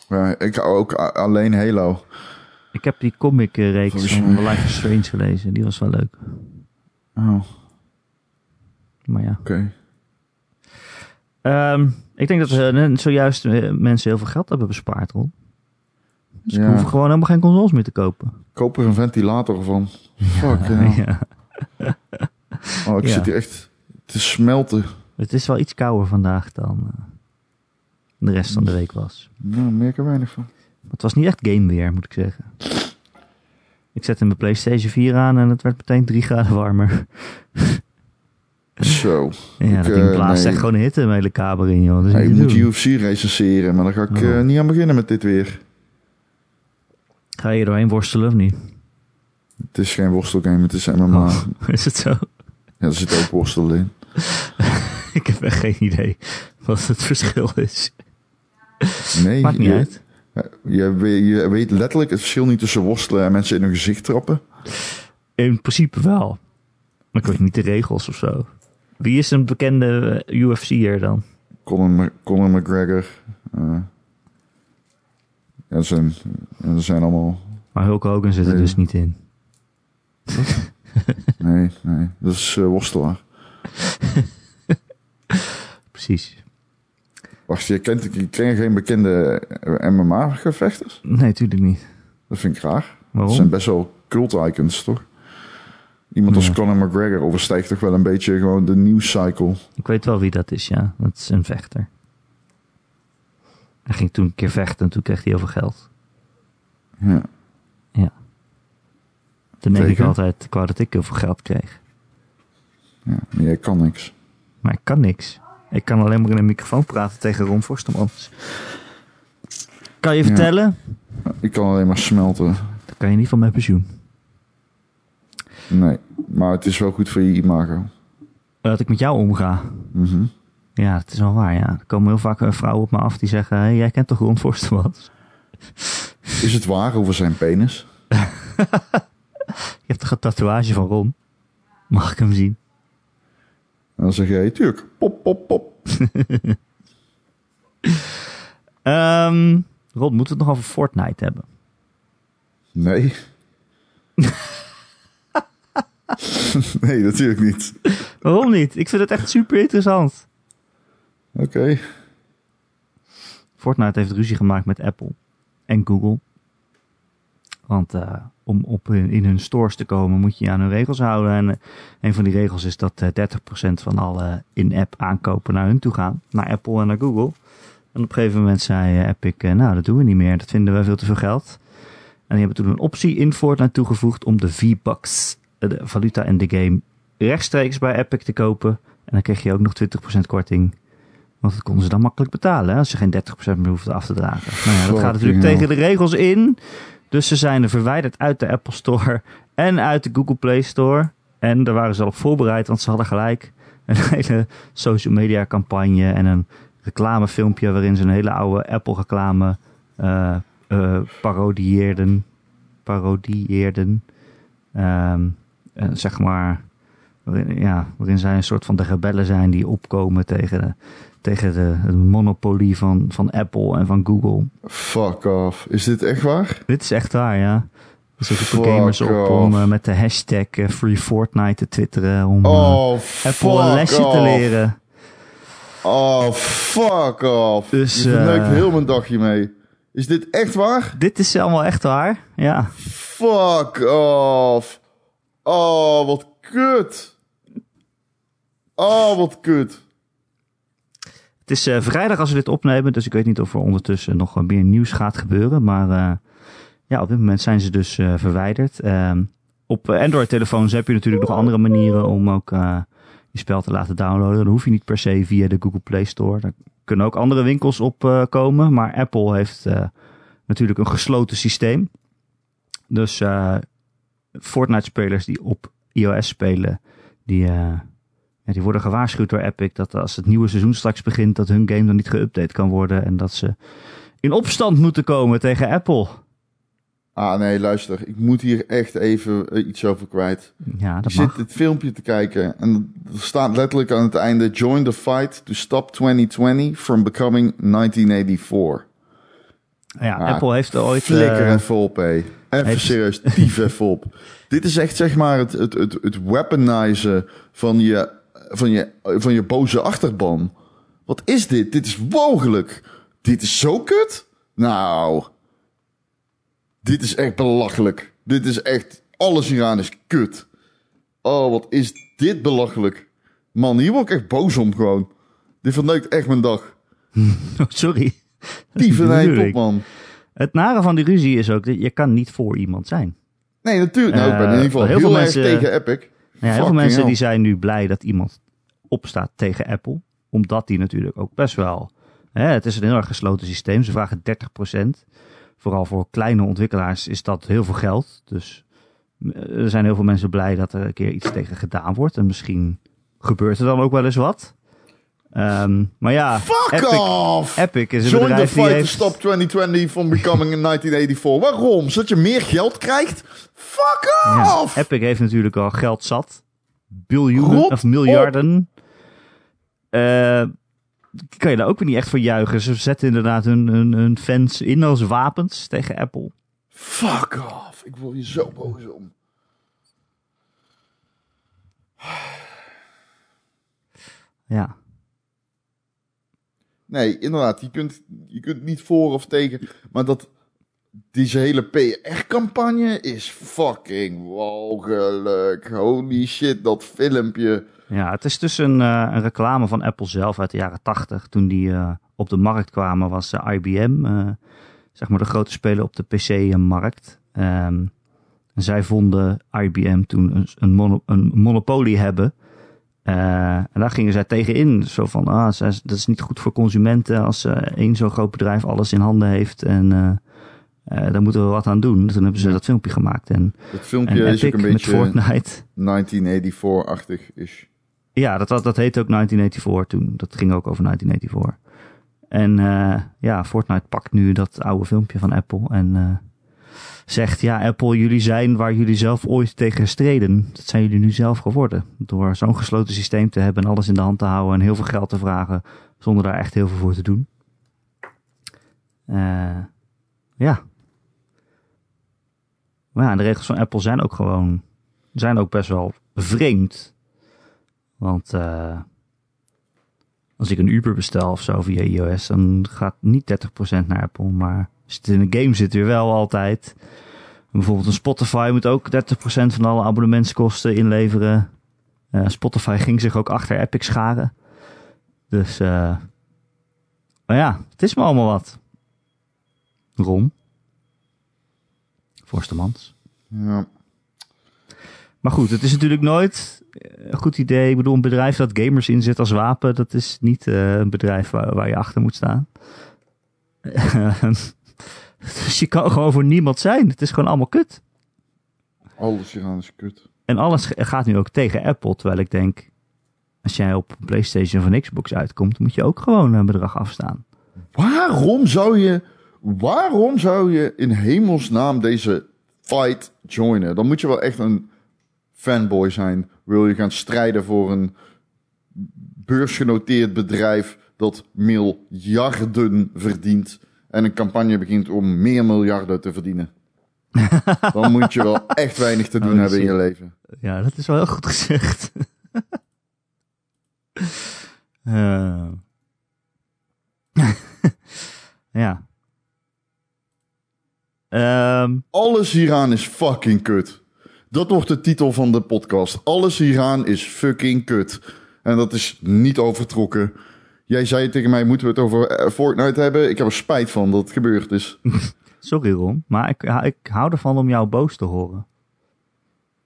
Ja, ik hou ook alleen Halo. Ik heb die comic-reeks Volgens van. The Life is Strange gelezen. Die was wel leuk. Oh, oké. Maar ja. Ehm, ik denk dat we zojuist eh, mensen heel veel geld hebben bespaard, Ron. Dus Ja. hoeven gewoon helemaal geen consoles meer te kopen. Koop er een ventilator van. Fuck, ja. Ja. Oh, ik zit hier echt te smelten. Het is wel iets kouder vandaag dan eh, de rest van de week was. Nou, merk er weinig van. Het was niet echt game weer, moet ik zeggen. Ik zette mijn PlayStation 4 aan en het werd meteen 3 graden warmer. Zo. Ja, Ik, dat ding eh, blaast nee. echt gewoon hitte mijn hele kamer in, joh. Je te moet doen. UFC recenseren, maar daar ga ik Oh. eh, niet aan beginnen met dit weer. Ga je er doorheen worstelen of niet? Het is geen worstelgame, het is MMA. Oh, is het zo? Ja, er zit ook worstel in. Ik heb echt geen idee wat het verschil is. Nee, Maakt niet je, uit. Je, weet- je weet letterlijk het verschil niet tussen worstelen en mensen in hun gezicht trappen. In principe wel. Maar ik weet niet de regels of zo. Wie is een bekende eh, UFC'er dan? Conor, Mc- Conor McGregor. eh ja, dat zijn, dat zijn allemaal... Maar Hulk Hogan zit er Nee. dus niet in. Nee, nee, dat is eh, worstelaar. Precies. Wacht, je kent, je kent geen bekende MMA-gevechters? Nee, tuurlijk niet. Dat vind ik raar. Dat Waarom? zijn best wel cult-icons, toch? Iemand als Ja. Conor McGregor overstijgt toch wel een beetje gewoon de nieuwscycle. Ik weet wel wie dat is, ja. Dat is een vechter. Hij ging toen een keer vechten en toen kreeg hij heel veel geld. Ja. Toen denk ik altijd, ik wou dat ik heel veel geld kreeg. ja, maar jij kan niks. Maar ik kan niks. Ik kan alleen maar in een microfoon praten tegen Ron Forstemans. Kan je Ja. vertellen? Ik kan alleen maar smelten. Dan kan je niet van mijn pensioen. Nee, maar het is wel goed voor je imago. Dat ik met jou omga. Mhm. Ja, dat is wel waar, ja. Er komen heel vaak eh, vrouwen op me af die zeggen... Hey, jij kent toch Ron Forstemans? Is het waar over zijn penis? Je hebt toch een tatoeage van Ron? Mag ik hem zien? En dan zeg jij, tuurlijk, pop, pop, pop. Ehm Ron, moeten we het nog over Fortnite hebben? Nee. nee, natuurlijk niet. Waarom niet? Ik vind het echt super interessant. Oké. Fortnite heeft ruzie gemaakt met Apple en Google. Want eh, om op hun, in hun stores te komen moet je je aan hun regels houden. En eh, een van die regels is dat eh 30% van alle in-app aankopen naar hun toe gaan. Naar Apple en naar Google. En op een gegeven moment zei eh, Epic, eh, nou dat doen we niet meer. Dat vinden we veel te veel geld. En die hebben toen een optie in Fortnite toegevoegd om de V-Bucks, eh, de valuta in de game, rechtstreeks bij Epic te kopen. En dan kreeg je ook nog 20% korting. Want dat konden ze dan makkelijk betalen, hè, als je geen 30% meer hoefde af te dragen. Nou ja, dat gaat natuurlijk tegen de regels in. Dus ze zijn er verwijderd uit de Apple Store en uit de Google Play Store. En daar waren ze al op voorbereid, want ze hadden gelijk een hele social media campagne en een reclamefilmpje waarin ze een hele oude Apple reclame eh, eh, parodieerden. Parodieerden. Ehm, eh, zeg maar, waarin, ja, waarin zij een soort van de rebellen zijn die opkomen tegen, de, tegen de, het monopolie van, van Apple en van Google. Fuck off. Is dit echt waar? Dit is echt waar, ja. Er zoeken Fuck gamers op om eh, met de hashtag eh, Free Fortnite te twitteren om eh, Oh, fuck Apple een lesje off. te leren. Oh, fuck off. Dus, Je verneukt eh, heel mijn dagje mee. Is dit echt waar? Dit is allemaal echt waar, ja. Fuck off. Oh, wat kut. Oh, wat kut. Het is eh, vrijdag als we dit opnemen, dus ik weet niet of er ondertussen nog meer nieuws gaat gebeuren. Maar eh, ja, op dit moment zijn ze dus eh, verwijderd. Ehm, op Android-telefoons heb je natuurlijk nog andere manieren om ook je spel te laten downloaden. Dan hoef je niet per se via de Google Play Store. Daar kunnen ook andere winkels op komen. Maar Apple heeft natuurlijk een gesloten systeem. Dus Fortnite-spelers die op iOS spelen, die, die worden gewaarschuwd door Epic dat als het nieuwe seizoen straks begint, dat hun game dan niet geüpdate kan worden. En dat ze in opstand moeten komen tegen Apple. Ah, nee, luister. Ik moet hier echt even iets over kwijt. Ja, Ik zit dit filmpje te kijken en er staat letterlijk aan het einde... Join the fight to stop 2020 from becoming 1984. Ja, Ah, Apple heeft er ooit... Flikker eh, even op, hé. Even heeft- serieus, tief even op. Dit is echt, zeg maar, het, het, het, het weaponizen van je, van, je, van je boze achterban. Wat is dit? Dit is mogelijk. Dit is zo kut? Nou, dit is echt belachelijk. Dit is echt, alles hieraan is kut. Oh, wat is dit belachelijk. Man, hier word ik echt boos om gewoon. Dit verneukt echt mijn dag. oh, sorry. Eind op, man. Het nare van die ruzie is ook dat je kan niet voor iemand zijn. Nee, natuurlijk. Nou, ik ben in ieder geval Eh, heel heel, veel erg mensen- tegen Epic. Nou ja, heel veel mensen hell. die zijn nu blij dat iemand opstaat tegen Apple. Omdat die natuurlijk ook best wel... Hè, het is een heel erg gesloten systeem. Ze vragen 30%. Vooral voor kleine ontwikkelaars is dat heel veel geld. Dus Er zijn heel veel mensen blij dat er een keer iets tegen gedaan wordt. En misschien gebeurt er dan ook wel eens wat. Ehm, maar ja, Fuck Epic, off! Epic is een Join the bedrijf die fight to stop 2020 from becoming in 1984. Waarom? Zodat je meer geld krijgt? Fuck Ja, off! Epic heeft natuurlijk al geld zat. Biljoenen of miljarden. Eh, kan je daar ook weer niet echt voor juichen. Ze zetten inderdaad hun, hun, hun fans in als wapens tegen Apple. Fuck off. Ik word hier zo boos om. Ja, Nee, inderdaad. Je kunt, je kunt niet voor of tegen. Maar dat, deze hele PR-campagne is fucking walgelijk. Holy shit, dat filmpje. ja het is dus een, eh, een reclame van Apple zelf uit de jaren 80. Toen die eh, op de markt kwamen was eh, IBM, zeg maar de grote speler op de PC-markt. Ehm, zij vonden IBM toen een, een monopolie hebben. Eh, en daar gingen zij tegenin. Zo van, ah, dat is niet goed voor consumenten als eh, één zo'n groot bedrijf alles in handen heeft. En eh, daar moeten we wat aan doen. Toen hebben ze dat filmpje gemaakt. En, en filmpje is ook een met beetje Fortnite. 1984-achtig. is. Ja, dat, dat, dat heet ook 1984 toen. Dat ging ook over 1984. En ja, Fortnite pakt nu dat oude filmpje van Apple en zegt: Ja, Apple, jullie zijn waar jullie zelf ooit tegen streden. Dat zijn jullie nu zelf geworden. Door zo'n gesloten systeem te hebben en alles in de hand te houden en heel veel geld te vragen zonder daar echt heel veel voor te doen. Eh, ja. Maar ja, de regels van Apple zijn ook gewoon, zijn ook best wel vreemd. Want eh, als ik een Uber bestel of zo via iOS, dan gaat niet 30% naar Apple. Maar in een game zit, weer wel altijd. Bijvoorbeeld een Spotify moet ook 30% van alle abonnementskosten inleveren. Eh, Spotify ging zich ook achter Epic scharen. Dus, eh maar ja, het is me allemaal wat. Ron. Forstemans. Ja. Maar goed, het is natuurlijk nooit eh, een goed idee. Ik bedoel, een bedrijf dat gamers inzet als wapen, dat is niet een bedrijf waar, waar je achter moet staan. dus je kan gewoon voor niemand zijn. Het is gewoon allemaal kut. Alles hieraan is kut. En alles gaat nu ook tegen Apple. Terwijl ik denk, als jij op PlayStation of een Xbox uitkomt, moet je ook gewoon een bedrag afstaan. Waarom zou je, waarom zou je in hemelsnaam deze fight joinen? Dan moet je wel echt een fanboy zijn. Wil je gaan strijden voor een beursgenoteerd bedrijf dat miljarden verdient en een campagne begint om meer miljarden te verdienen? Dan moet je wel echt weinig te doen Oh, hebben in je leven. Ja, dat is wel heel goed gezegd. Eh. ja. Ehm, Alles hieraan is fucking kut. Dat wordt de titel van de podcast. Alles hieraan is fucking kut. En dat is niet overtrokken. Jij zei tegen mij, moeten we het over eh, Fortnite hebben? Ik heb er spijt van dat het gebeurd is. sorry Ron, maar ik, ik hou ervan om jou boos te horen.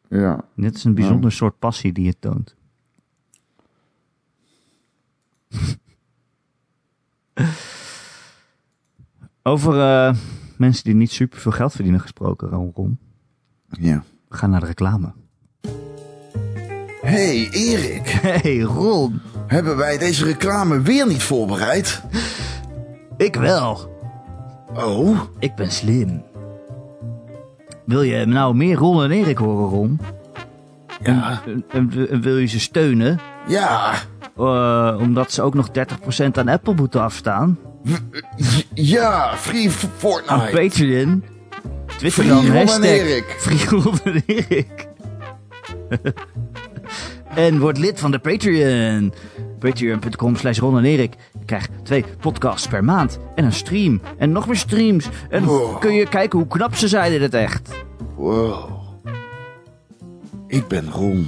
Ja. Dit is een bijzonder soort passie die je toont. Over eh, mensen die niet super veel geld verdienen gesproken, Ron. ja. We gaan naar de reclame. Hey Erik, Hey Ron, hebben wij deze reclame weer niet voorbereid? ik wel. Oh? Ik ben slim. Wil je nou meer Ron en Erik horen, Ron? Ja. En, en- en wil je ze steunen? Ja. eh, omdat ze ook nog 30% aan Apple moeten afstaan? Ja, Free Aan Fortnite. Patreon? Twitter Free dan Ron en Erik. Free Ron en Erik. en word lid van de Patreon. Patreon.com slash Ron en Erik. Je krijgt twee podcasts per maand. En een stream. En nog meer streams. En Wow. kun je kijken hoe knap ze zijn in het echt. Wow. Ik ben Ron.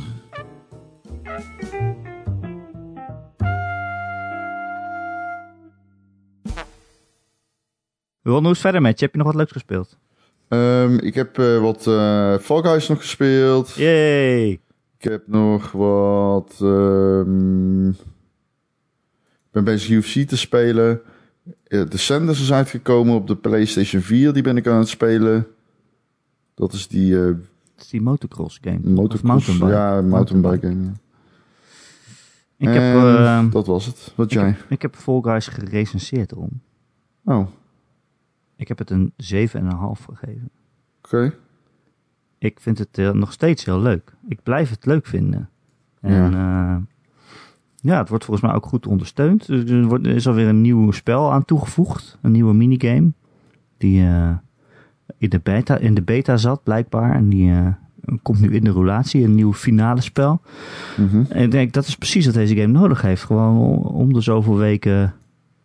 Ron, hoe is het verder met je? Heb je nog wat leuks gespeeld? Ehm, ik heb eh, wat eh Fall Guys nog gespeeld. Yay! Ik heb nog wat... ehm, ik ben bezig UFC te spelen. Eh, De Senders is uitgekomen op de PlayStation 4. Die ben ik aan het spelen. Dat is die eh, Het is die motocross game. Motocross, mountainbike. ja, mountainbike. ja. Ik heb, eh, dat was het. Wat ik, jij? heb, ik heb Fall Guys gerecenseerd om. Oh, oké. Ik heb het een 7,5 gegeven. Ik vind het eh, nog steeds heel leuk. Ik blijf het leuk vinden. En ja. ja, het wordt volgens mij ook goed ondersteund. Er er wordt- er is alweer een nieuw spel aan toegevoegd. Een nieuwe minigame. Die eh, in, de beta, in de beta zat, blijkbaar. En die eh, komt nu in de roulatie. Een nieuw finale spel. Mhm. En ik denk, dat is precies wat deze game nodig heeft. Gewoon om, de zoveel weken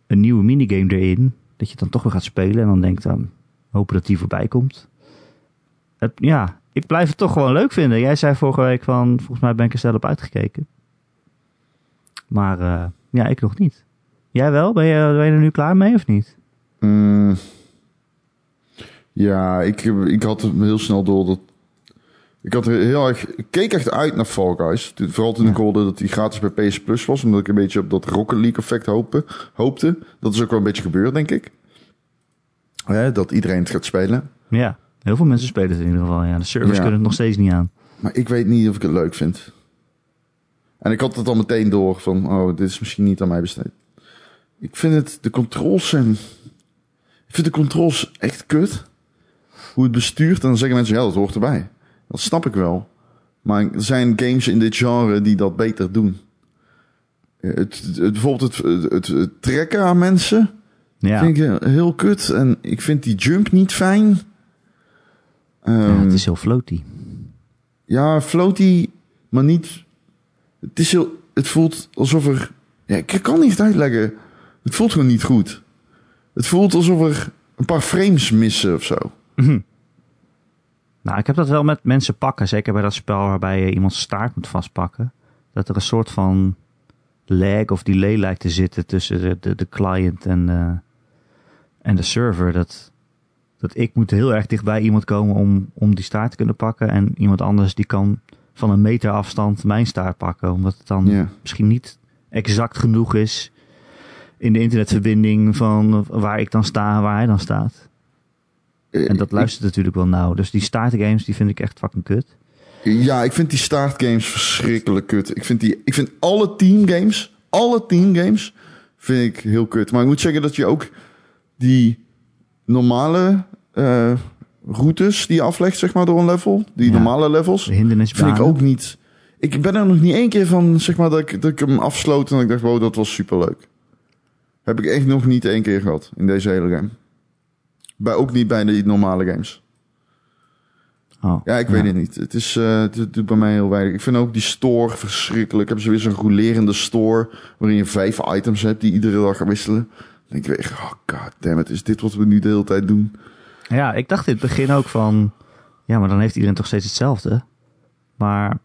een nieuwe minigame erin. Dat je dan toch weer gaat spelen. En dan denkt dan, hopen dat die voorbij komt. Het, ja, ik blijf het toch gewoon leuk vinden. Jij zei vorige week van, volgens mij ben ik er snel op uitgekeken. Maar eh, ja, ik nog niet. Jij wel? Ben je, ben je er nu klaar mee of niet? Mm. Ja, ik, ik had het heel snel door dat. Ik had heel erg. Ik keek echt uit naar Fall Guys. Vooral toen ik Ja. hoorde dat die gratis bij PS Plus was. Omdat ik een beetje op dat Rocket League effect hoopte. hoopte. Dat is ook wel een beetje gebeurd, denk ik. Hè, dat iedereen het gaat spelen. Ja, heel veel mensen spelen het in ieder geval. Ja, de servers kunnen het nog steeds niet aan. Maar ik weet niet of ik het leuk vind. En ik had het al meteen door van, oh, dit is misschien niet aan mij besteed. Ik vind het, de controls zijn... Ik vind de controls echt kut. Hoe het bestuurt, en dan zeggen mensen, ja, dat hoort erbij. Dat snap ik wel. Maar er zijn games in dit genre die dat beter doen. Het, het, het- bijvoorbeeld het, het, het trekken aan mensen Ja, vind ik heel kut. En ik vind die jump niet fijn. Ja Ehm, het is heel floaty. ja, floaty, maar niet. Het is heel. Het voelt alsof er. Ja, ik kan niet uitleggen. Het voelt gewoon niet goed. Het voelt alsof er een paar frames missen of zo. Nou, ik heb dat wel met mensen pakken. Zeker bij dat spel waarbij je iemands staart moet vastpakken. Dat er een soort van lag of delay lijkt te zitten tussen de, de, de client en de, en de server. Dat, dat ik moet heel erg dichtbij iemand komen om, om die staart te kunnen pakken. En iemand anders die kan van een meter afstand mijn staart pakken. Omdat het dan misschien niet exact genoeg is in de internetverbinding van waar ik dan sta en waar hij dan staat. En dat luistert natuurlijk wel nauw. Dus die staartgames, die vind ik echt fucking kut. Ja, ik vind die staartgames verschrikkelijk kut. Ik vind, die, ik vind alle teamgames, alle teamgames, vind ik heel kut. Maar ik moet zeggen dat je ook die normale eh, routes die je aflegt, zeg maar, door een level, die Ja. normale levels, De hindernisbanen. vind ik ook niet. Ik ben er nog niet één keer van, zeg maar, dat ik, dat ik hem afsloot en dat ik dacht, wow, dat was superleuk. Heb ik echt nog niet één keer gehad in deze hele game. Bij, ook niet bij de normale games. Oh, Ja, ik weet het niet. Het, is, eh, het doet bij mij heel weinig. Ik vind ook die store verschrikkelijk. Hebben ze weer zo'n rolerende store... waarin je vijf items hebt die iedere dag gaan wisselen. Denk ik weer, oh god damn is dit wat we nu de hele tijd doen? Ja, ik dacht in het begin ook van... Ja, maar dan heeft iedereen toch steeds hetzelfde. Maar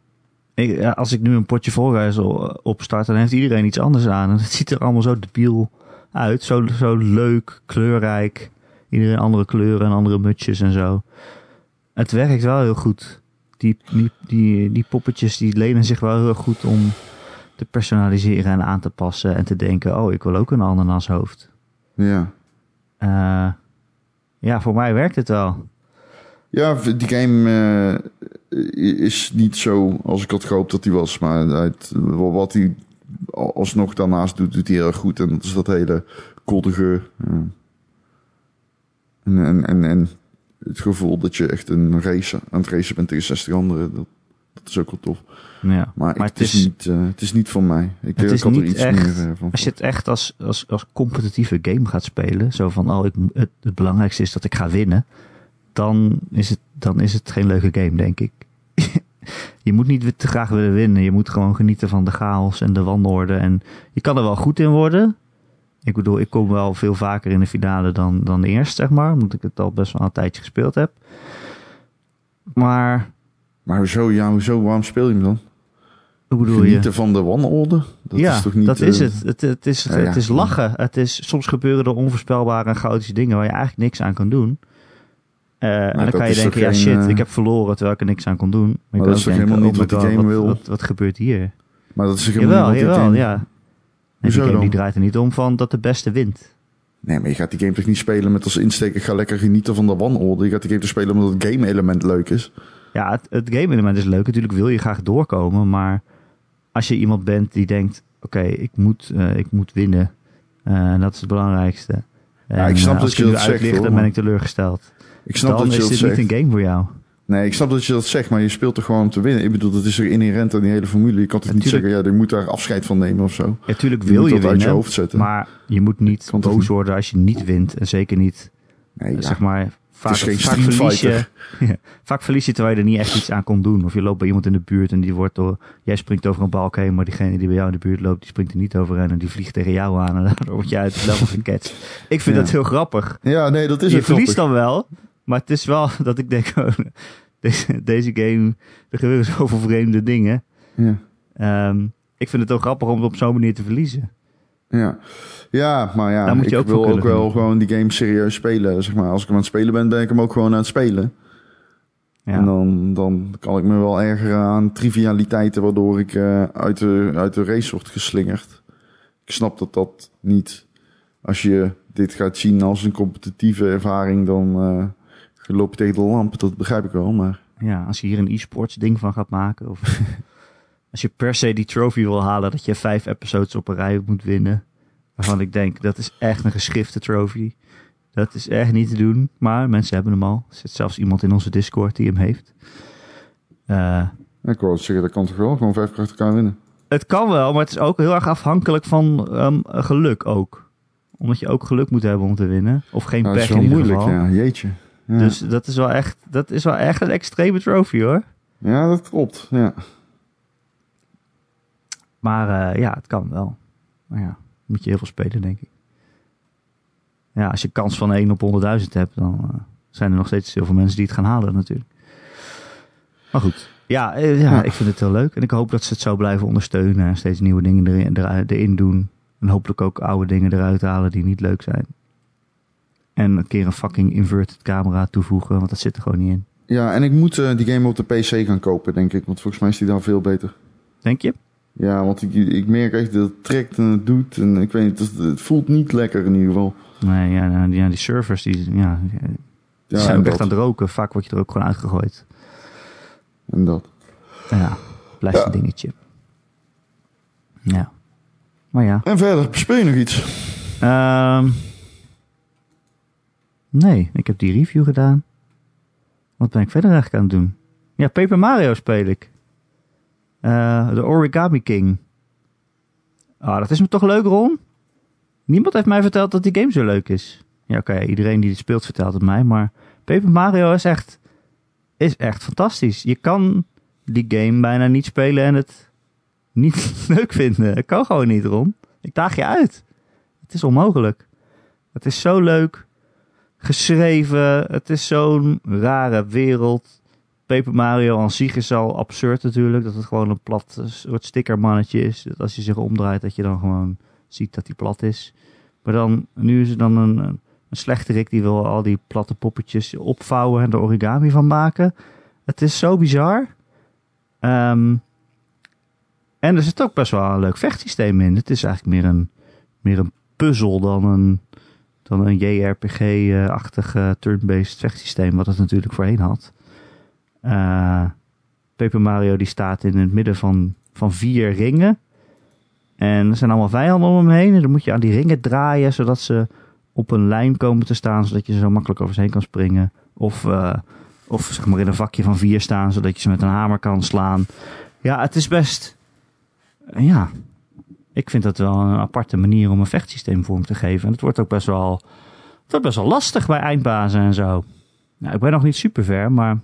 ik, als ik nu een potje voorreis opstart... dan heeft iedereen iets anders aan. En het ziet er allemaal zo debiel uit. Zo, zo leuk, kleurrijk. Iedereen andere kleuren en andere mutjes en zo. Het werkt wel heel goed. Die, die, die, die poppetjes die lenen zich wel heel goed om te personaliseren en aan te passen. En te denken, oh, ik wil ook een ananashoofd. Ja. Eh, ja, voor mij werkt het wel. Ja, die game eh, is niet zo als ik had gehoopt dat hij was. Maar uit, wat hij alsnog daarnaast doet, doet hij heel erg goed. En dat is dat hele koddige... En, en, en, en het gevoel dat je echt een race aan het racen bent tegen 60 anderen. Dat, dat is ook wel tof. Ja. Maar, Maar het, is, niet, eh, het is niet voor mij. Ik denk is dat er niet iets echt- meer eh, van. Als je het echt als, als, als competitieve game gaat spelen, zo van, oh, ik, het, het belangrijkste is dat ik ga winnen, dan is het, dan is het geen leuke game, denk ik. je moet niet te graag willen winnen. Je moet gewoon genieten van de chaos en de wanorde. En je kan er wel goed in worden. Ik bedoel, ik kom wel veel vaker in de finale dan, dan eerst, zeg maar. Omdat ik het al best wel een tijdje gespeeld heb. Maar, Maar hoezo, ja, hoezo, waarom speel je hem dan? Hoe bedoel je? Genieten van de wanorde? Dat ja, is toch niet... dat eh, is het. Het, het, is, ja, ja. het is lachen. Het is, soms gebeuren er onvoorspelbare en chaotische dingen waar je eigenlijk niks aan kan doen. Eh, en dan kan je denken, toch ja shit, eh, ik heb verloren terwijl ik er niks aan kon doen. Maar, je dat is toch helemaal niet oh my wat die God, game wil? Wat, wat gebeurt hier? Maar dat is toch helemaal Jawel, niet wat die jawel, game... ja. En die game die draait er niet om van dat de beste wint. Nee, maar je gaat die game toch niet spelen met als insteek... ik ga lekker genieten van de wanorde. Je gaat die game te spelen omdat het game-element leuk is. Ja, het, het game element is leuk. Natuurlijk wil je graag doorkomen, maar als je iemand bent die denkt, oké, ik, moet, eh, ik moet winnen. eh, en dat is het belangrijkste. En, ik snap eh, dat je dat zegt, hoor, dan ben ik teleurgesteld. Ik snap dan dat je is dat dit zegt. niet een game voor jou. Nee, ik snap dat je dat zegt, maar je speelt toch gewoon om te winnen. Ik bedoel, dat is er inherent aan die hele formule. Je kan toch niet zeggen, ja, je moet daar afscheid van nemen of zo. Ja, natuurlijk Je wil moet je dat uit je winnen, hoofd zetten. maar je moet niet boos worden als je niet wint. En zeker niet, Nee, ja. zeg maar, vaak, is geen vaak Street verlies je. Ja, vaak verlies je terwijl je er niet echt iets aan kon doen. Of je loopt bij iemand in de buurt en die wordt door, jij springt over een balk heen, maar diegene die bij jou in de buurt loopt, die springt er niet overheen en die vliegt tegen jou aan en daardoor word je uit het level. Ik vind Ja. dat heel grappig. ja, nee, dat is je verliest grappig. dan wel, maar het is wel dat ik denk, oh, deze, deze game, er gebeuren zoveel vreemde dingen. Ja. Ehm, ik vind het ook grappig om het op zo'n manier te verliezen. Ja. ja, maar ja, Daar moet je ik ook wil ook wel gewoon die game serieus spelen. Zeg maar. Als ik hem aan het spelen ben, ben ik hem ook gewoon aan het spelen. Ja. En dan, dan kan ik me wel ergeren aan trivialiteiten waardoor ik eh, uit, de, uit de race word geslingerd. Ik snap dat dat niet. Als je dit gaat zien als een competitieve ervaring, dan eh loop je tegen de lamp. Dat begrijp ik wel, maar... Ja, als je hier een e-sports ding van gaat maken. Of als je per se die trophy wil halen dat je vijf episodes op een rij moet winnen. Waarvan ik denk, dat is echt een geschrifte trophy. Dat is echt niet te doen. Maar mensen hebben hem al. Er zit zelfs iemand in onze Discord die hem heeft. Eh, Ik wou zeggen, dat kan toch wel? Gewoon vijf keer achter elkaar winnen. het kan wel, maar het is ook heel erg afhankelijk van ehm, geluk ook. Omdat je ook geluk moet hebben om te winnen. Of geen dat pech in ieder moeilijk, geval. ja. Jeetje. Ja. Dus dat is, wel echt, dat is wel echt een extreme trophy hoor. ja, dat klopt. Ja. Maar eh, ja, het kan wel. Maar ja, moet je heel veel spelen, denk ik. Ja, als je kans van 1 op 100.000 hebt, dan eh, zijn er nog steeds heel veel mensen die het gaan halen natuurlijk. Maar goed. Ja, eh, ja, Ja. ik vind het heel leuk. En ik hoop dat ze het zo blijven ondersteunen. En steeds nieuwe dingen erin, erin doen. En hopelijk ook oude dingen eruit halen die niet leuk zijn. En een keer een fucking inverted camera toevoegen, want dat zit er gewoon niet in. ja, en ik moet die game op de PC gaan kopen, denk ik. Want volgens mij is die daar veel beter. Denk je? Ja, want ik, ik merk echt dat het trekt en het doet. En ik weet niet, het, het voelt niet lekker in ieder geval. Nee, ja, nou, die, ja, die servers die, ja, die Ja, zijn ook echt aan het roken. Vaak word je er ook gewoon uitgegooid. En dat. Ja, blijft Ja. een dingetje. Ja. Maar ja. En verder, speel je nog iets? Ehm nee, ik heb die review gedaan. Wat ben ik verder eigenlijk aan het doen? Ja, Paper Mario speel ik. Eh, De Origami King. Ah, dat is me toch leuk, Ron? Niemand heeft mij verteld dat die game zo leuk is. Ja, oké, iedereen die het speelt vertelt het mij. Maar Paper Mario is echt, is echt fantastisch. Je kan die game bijna niet spelen en het niet leuk vinden. Het kan gewoon niet, Ron. Ik daag je uit. Het is onmogelijk. Het is zo leuk geschreven. Het is zo'n rare wereld. Paper Mario aan zich is al absurd natuurlijk. Dat het gewoon een plat eh, soort stickermannetje is. Dat als je zich omdraait dat je dan gewoon ziet dat hij plat is. Maar dan, nu is er dan een, een, slechterik die wil al die platte poppetjes opvouwen en er origami van maken. Het is zo bizar. Ehm, en er zit ook best wel een leuk vechtsysteem in. Het is eigenlijk meer een, meer een puzzel dan een, dan een JRPG-achtig eh, turn-based vechtsysteem, wat het natuurlijk voorheen had. Eh Paper Mario die staat in het midden van, van vier ringen. En er zijn allemaal vijanden om hem heen. En dan moet je aan die ringen draaien, zodat ze op een lijn komen te staan, zodat je ze zo makkelijk over ze heen kan springen. Of, eh, of zeg maar in een vakje van vier staan, zodat je ze met een hamer kan slaan. Ja, het is best... eh, ja, ik vind dat wel een aparte manier om een vechtsysteem vorm te geven. En het wordt ook best wel, het wordt best wel lastig bij eindbazen en zo. Nou, ik ben nog niet super ver, maar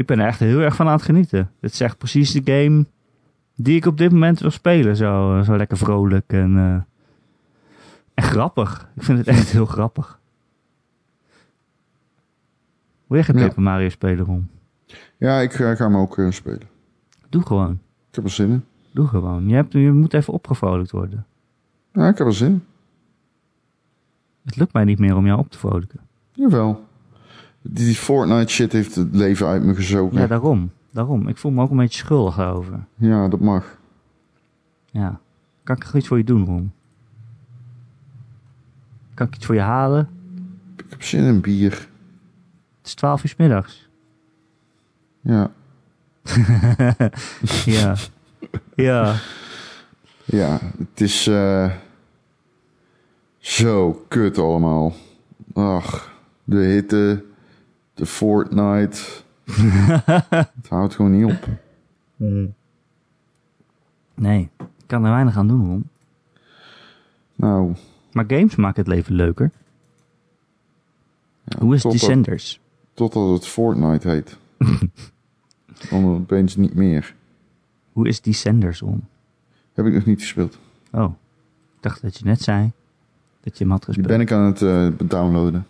ik ben er echt heel erg van aan het genieten. Dit is echt precies de game die ik op dit moment wil spelen. Zo, eh, zo lekker vrolijk en, eh, en grappig. Ik vind het echt heel grappig. Wil jij geen Ja. Paper Mario spelen, Ron? Ja, ik eh, ga hem ook spelen. Doe gewoon. Ik heb er zin in. Doe gewoon. Je, hebt, je moet even opgevrolijkt worden. Ja, ik heb er zin in. Het lukt mij niet meer om jou op te vrolijken. Jawel. Die, Fortnite shit heeft het leven uit me gezogen. Ja, Ja, daarom. Daarom. Ik voel me ook een beetje schuldig daarover. dat mag. Ja. Kan ik iets voor je doen, Ron? Kan ik iets voor je halen? Ik heb zin in bier. Het is 12 uur 's middags. Ja. ja. Ja. Ja, het is eh, zo kut allemaal. Ach, de hitte, de Fortnite. het houdt gewoon niet op. Nee, ik kan er weinig aan doen, Ron. Nou, Maar games maken het leven leuker. ja, Hoe is Descenders? Totdat het Fortnite heet. Dan opeens niet meer. Hoe is Descenders, Ron? Heb ik nog niet gespeeld. Oh, ik dacht dat je net zei dat je hem had Die gespeeld. ben ik aan het eh, downloaden.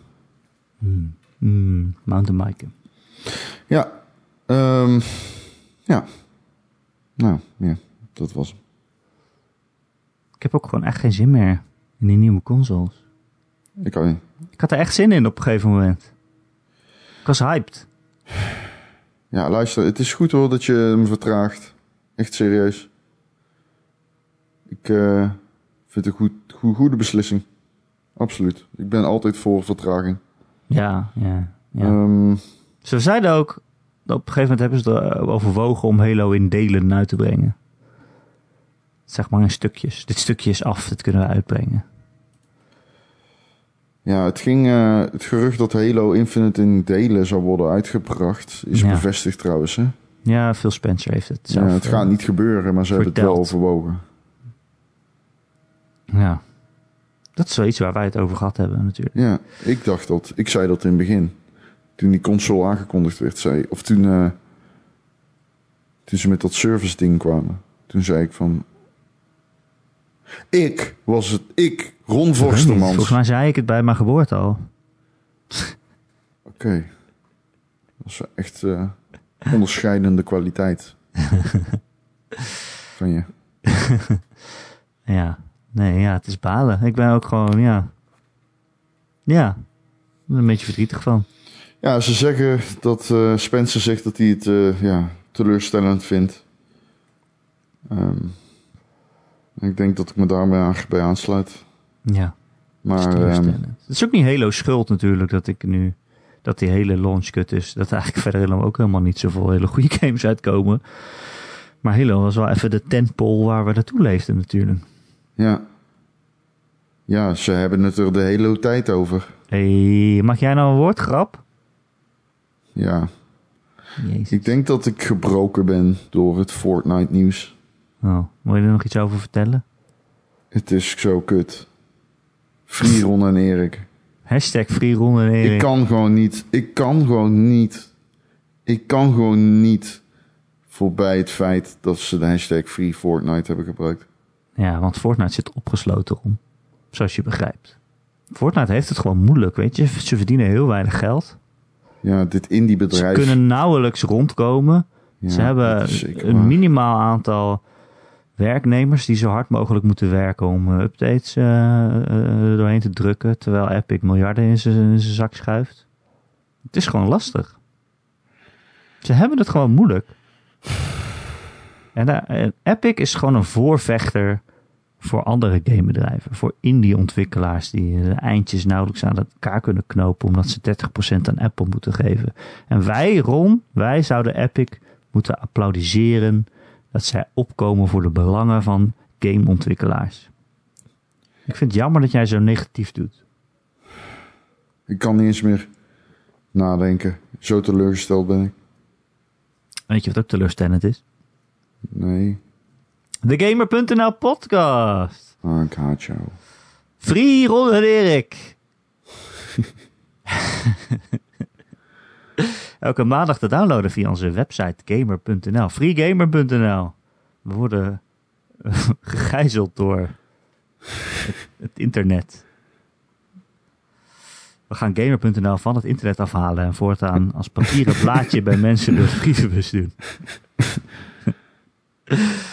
Hmm. Hmm, mountainbiken. Ja, ehm, ja. Nou, ja, dat was. Ik heb ook gewoon echt geen zin meer in die nieuwe consoles. Ik kan niet. Ik had er echt zin in op een gegeven moment. Ik was hyped. Ja, luister, het is goed hoor dat je hem vertraagt. Echt serieus. Ik eh, vind het een goed, goed, goede beslissing. Absoluut. Ik ben altijd voor vertraging. Ja, ja, ja. Ehm, Ze zeiden ook, dat op een gegeven moment hebben ze er overwogen om Halo in delen uit te brengen. Zeg maar in stukjes. Dit stukje is af, dit kunnen we uitbrengen. ja, het ging. eh, het gerucht dat Halo Infinite in delen zou worden uitgebracht. Is Ja. bevestigd trouwens. Hè? Ja, Phil Spencer heeft het Ja, zelf. het gaat eh, niet gebeuren, maar ze hebben het wel overwogen. Ja. Dat is wel iets waar wij het over gehad hebben natuurlijk. Ja, ik dacht dat. Ik zei dat in het begin. Toen die console aangekondigd werd, zei. Of toen. eh, toen ze met dat service ding kwamen. Toen zei ik van. Ik was het. Ik, Ron Vorstermans. Volgens mij zei ik het bij mijn geboorte al. Oké. Dat is wel echt eh, onderscheidende kwaliteit. van je. Ja. Nee, ja, het is balen. Ik ben ook gewoon, ja. Ja. Een beetje verdrietig van. Ja, ze zeggen dat eh, Spencer zegt dat hij het eh, ja, teleurstellend vindt. Ehm, ik denk dat ik me daarbij aan, bij aansluit. Ja. dat is Maar ehm, het is ook niet Halo schuld natuurlijk dat ik nu... Dat die hele launch kut is. Dat er eigenlijk verder helemaal ook helemaal niet zoveel hele goede games uitkomen. Maar Halo was wel even de tentpole waar we naartoe leefden natuurlijk. Ja. Ja, ze hebben het er de hele tijd over. hey, mag jij nou een woordgrap? Ja, Jezus. ik denk dat ik gebroken ben door het Fortnite nieuws. Oh, wil je er nog iets over vertellen? Het is zo kut. Free Ron en Erik. Hashtag free Ron en Erik. Ik kan gewoon niet. Ik kan gewoon niet. Ik kan gewoon niet voorbij het feit dat ze de hashtag Free Fortnite hebben gebruikt. Ja, want Fortnite zit opgesloten om. Zoals je begrijpt. Fortnite heeft het gewoon moeilijk, weet je. Ze verdienen heel weinig geld. Ja, dit indie Ze bedrijf. kunnen nauwelijks rondkomen. Ja, Ze hebben een minimaal aantal werknemers die zo hard mogelijk moeten werken om eh, updates eh, eh, doorheen te drukken. Terwijl Epic miljarden in zijn zak schuift. Het is gewoon lastig. Ze hebben het gewoon moeilijk. En, en Epic is gewoon een voorvechter voor andere gamebedrijven. Voor indie-ontwikkelaars die de eindjes nauwelijks aan elkaar kunnen knopen. Omdat ze 30% aan Apple moeten geven. En wij, Ron, wij zouden Epic moeten applaudisseren dat zij opkomen voor de belangen van gameontwikkelaars. Ik vind het jammer dat jij zo negatief doet. Ik kan niet eens meer nadenken. Zo teleurgesteld ben ik. Weet je wat ook teleurstellend is? Nee. De Gamer.nl podcast. Ah, ik haat jou. Free Ron en Erik. Elke maandag te downloaden via onze website gamer.nl. Freegamer.nl. We worden eh, gegijzeld door het, het internet. We gaan gamer.nl van het internet afhalen en voortaan als papieren blaadje bij mensen door de brievenbus doen.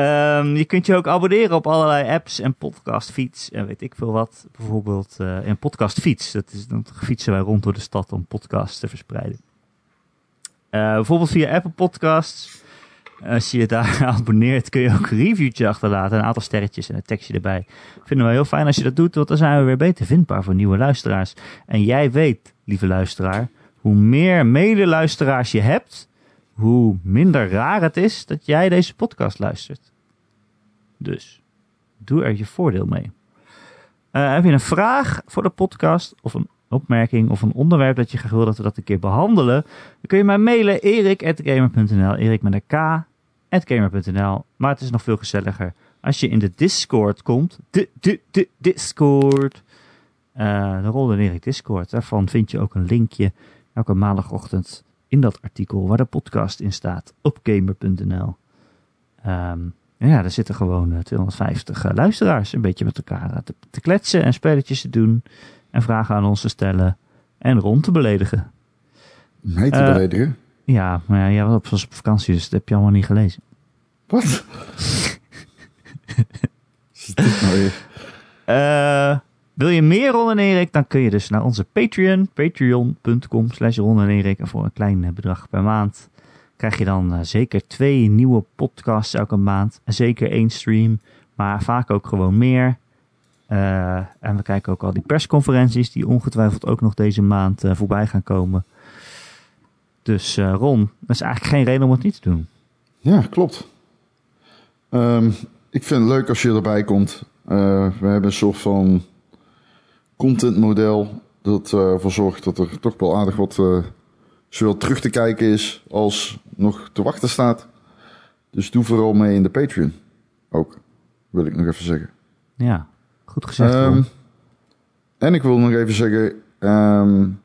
Ehm, je kunt je ook abonneren op allerlei apps en podcastfeeds en weet ik veel wat. Bijvoorbeeld eh een podcastfiets. Dat is, dan fietsen wij rond door de stad om podcasts te verspreiden. Eh, bijvoorbeeld via Apple Podcasts. Als je je daar abonneert kun je ook een achterlaten. Een aantal sterretjes en een tekstje erbij. Vinden we heel fijn als je dat doet, want dan zijn we weer beter vindbaar voor nieuwe luisteraars. En jij weet, lieve luisteraar, hoe meer medeluisteraars je hebt, hoe minder raar het is dat jij deze podcast luistert. Dus doe er je voordeel mee. Eh, heb je een vraag voor de podcast of een opmerking of een onderwerp dat je graag wil dat we dat een keer behandelen? Dan kun je mij mailen erik.gamer.nl, erik met een k, gamer.nl. Maar het is nog veel gezelliger als je in de Discord komt. De, de, de Discord. Uh, de Rol en Erik Discord. Daarvan vind je ook een linkje elke maandagochtend in dat artikel waar de podcast in staat op gamer.nl. Um, ja, er zitten gewoon 250 uh, luisteraars een beetje met elkaar te, te, kletsen en spelletjes te doen en vragen aan ons te stellen en rond te beledigen. Mij te uh, beledigen? Ja, maar ja, was op vakantie, dus dat heb je allemaal niet gelezen. Wat? is dit nou weer? Wil je meer Ron en Erik, dan kun je dus naar onze Patreon, patreon.com slash Ron en Erik. En voor een klein bedrag per maand krijg je dan uh, zeker twee nieuwe podcasts elke maand. Zeker één stream, maar vaak ook gewoon meer. Uh, en we kijken ook al die persconferenties die ongetwijfeld ook nog deze maand voorbij gaan komen. Dus Ron, dat is eigenlijk geen reden om het niet te doen. Ja, klopt. Um, ik vind het leuk als je erbij komt. we hebben een soort van contentmodel dat uh, ervoor zorgt dat er toch wel aardig wat uh, zowel terug te kijken is als nog te wachten staat. Dus doe vooral mee in de Patreon. Ook, wil ik nog even zeggen. Ja, goed gezegd. Um, en ik wil nog even zeggen, um,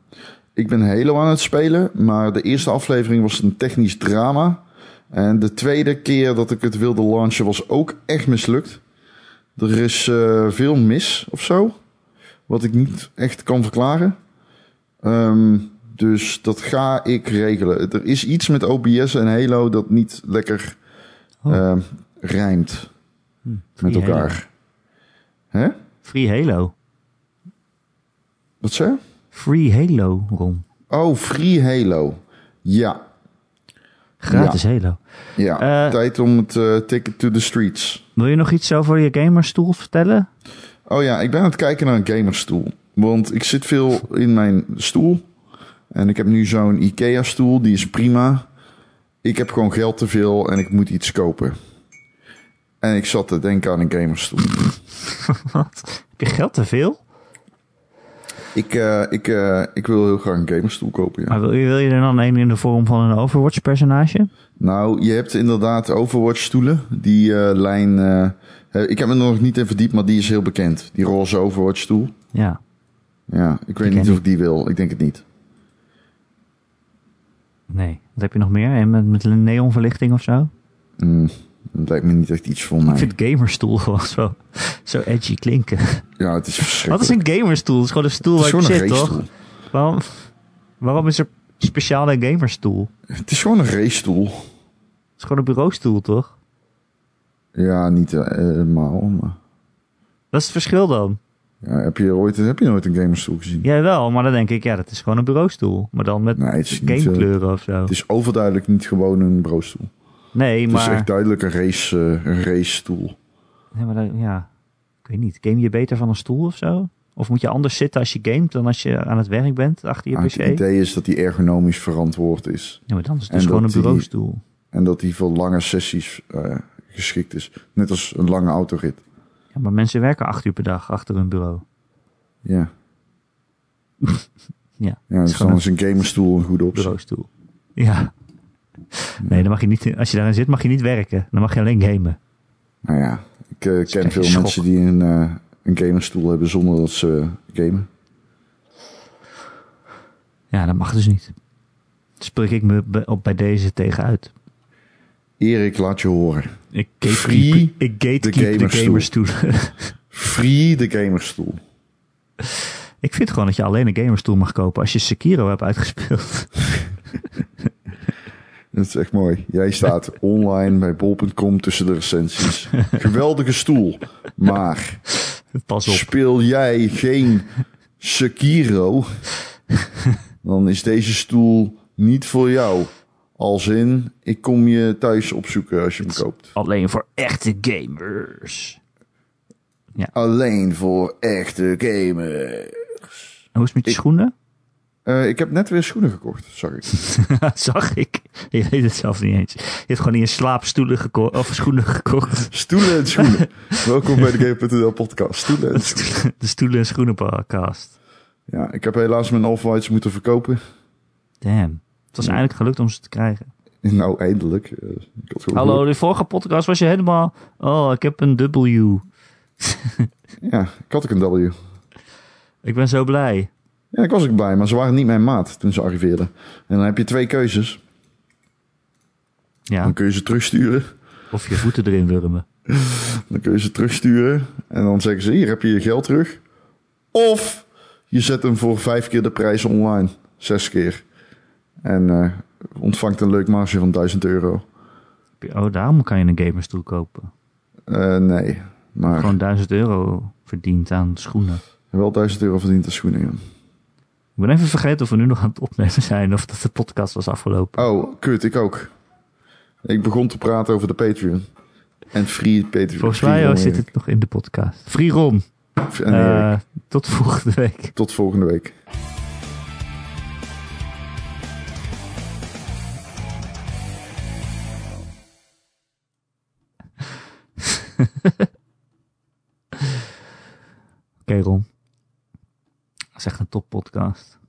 ik ben Halo aan het spelen, maar de eerste aflevering was een technisch drama. En de tweede keer dat ik het wilde launchen was ook echt mislukt. Er is uh, veel mis of zo wat ik niet echt kan verklaren. Um, dus dat ga ik regelen. Er is iets met OBS en Halo dat niet lekker oh. uh, rijmt hm, met elkaar. Hè? Free Halo. Wat zei je? Free Halo, Ron. Oh, Free Halo. Ja. Gratis ja. Halo. Ja, uh, tijd om het uh, ticket to the streets. Wil je nog iets over je gamerstoel vertellen? Oh ja, ik ben aan het kijken naar een gamerstoel. Want ik zit veel in mijn stoel. En ik heb nu zo'n IKEA-stoel, die is prima. Ik heb gewoon geld te veel en ik moet iets kopen. En ik zat te denken aan een gamerstoel. Wat? Heb je geld te veel? Ik, uh, ik, uh, ik wil heel graag een gamerstoel kopen, ja. Maar wil je, wil je er dan een in de vorm van een Overwatch-personage? Nou, je hebt inderdaad Overwatch-stoelen. Die uh, lijn ik heb me nog niet in verdiept, maar die is heel bekend. Die roze Overwatch stoel. Ja. Ja, ik weet niet of ik die wil. Ik denk het niet. Nee. Wat heb je nog meer? Met, met een neonverlichting of zo? Mm, dat lijkt me niet echt iets voor mij. Ik vind gamerstoel gewoon zo, zo edgy klinken. Ja, het is verschrikkelijk. Wat is een gamerstoel? Het is gewoon een stoel waar je zit, toch? Waarom, waarom is er speciaal een gamerstoel? Het is gewoon een racestoel. Het is gewoon een bureaustoel, toch? Ja, niet uh, helemaal, maar... Dat is het verschil dan? Ja, heb je, ooit, heb je nooit een gamerstoel gezien? Ja, wel, maar dan denk ik, ja, dat is gewoon een bureaustoel. Maar dan met nee, gamekleuren of zo. Het is overduidelijk niet gewoon een bureaustoel. Nee, het maar... Het is echt duidelijk een, race, uh, een racestoel. Nee, maar dan, ja, ik weet niet. Game je beter van een stoel of zo? Of moet je anders zitten als je gamet dan als je aan het werk bent achter je ah, pc? Het idee is dat die ergonomisch verantwoord is. Ja, maar dan is het dus gewoon een bureaustoel. Die, en dat die voor lange sessies uh, geschikt is. Net als een lange autorit. Ja, maar mensen werken acht uur per dag achter hun bureau. Ja. ja. Ja, dus dan is een gamerstoel een goede optie. Bureaustoel. Ja. Nee, dan mag je niet, als je daarin zit, mag je niet werken. Dan mag je alleen gamen. Nou ja, ik uh, ken veel mensen die een, uh, een gamerstoel hebben zonder dat ze gamen. Ja, dat mag dus niet. Spreek ik me op bij deze tegen uit. Erik, laat je horen. Ik Free ik gatekeep de gamerstoel. Free de gamerstoel. Ik vind gewoon dat je alleen een gamerstoel mag kopen als je Sekiro hebt uitgespeeld. Dat is echt mooi. Jij staat online bij bol.com tussen de recensies. Geweldige stoel. Maar Pas op. speel jij geen Sekiro, dan is deze stoel niet voor jou. Als in, ik kom je thuis opzoeken als je hem koopt. Alleen voor echte gamers. Ja. Alleen voor echte gamers. En hoe is het met je ik, schoenen? Eh, ik heb net weer schoenen gekocht, zag ik. Zag ik. Je weet het zelf niet eens. Je hebt gewoon in je slaapstoelen gekocht of schoenen gekocht. Stoelen en schoenen. Welkom bij de Game.nl podcast. Stoelen en schoenen. De stoelen en schoenen podcast. Ja, ik heb helaas mijn off-whites moeten verkopen. Damn. Het was Ja. eindelijk gelukt om ze te krijgen. Nou, eindelijk. Eh, ik Hallo, de vorige podcast was je helemaal... Oh, ik heb een W. Ja, ik had ook een W. Ik ben zo blij. Ja, ik was ook blij, maar ze waren niet mijn maat toen ze arriveerden. En dan heb je twee keuzes. Ja, Dan kun je ze terugsturen. of je voeten erin wurmen. Dan kun je ze terugsturen. En dan zeggen ze, hier heb je je geld terug. Of je zet hem voor vijf keer de prijs online. Zes keer. En eh, ontvangt een leuk marge van 1000 euro. Oh, daarom kan je een gamerstoel kopen. Eh, nee, maar Gewoon 1000 euro verdiend aan schoenen. wel 1000 euro verdient de schoenen. ja. Ik ben even vergeten of we nu nog aan het opnemen zijn of dat de podcast was afgelopen. Oh, kut, ik ook. Ik begon te praten over de Patreon. En free Patreon. Volgens free mij Ron zit Erik. het nog in de podcast. En Erik. Eh tot volgende week. Tot volgende week. Oké, Ron. Zeg echt een toppodcast.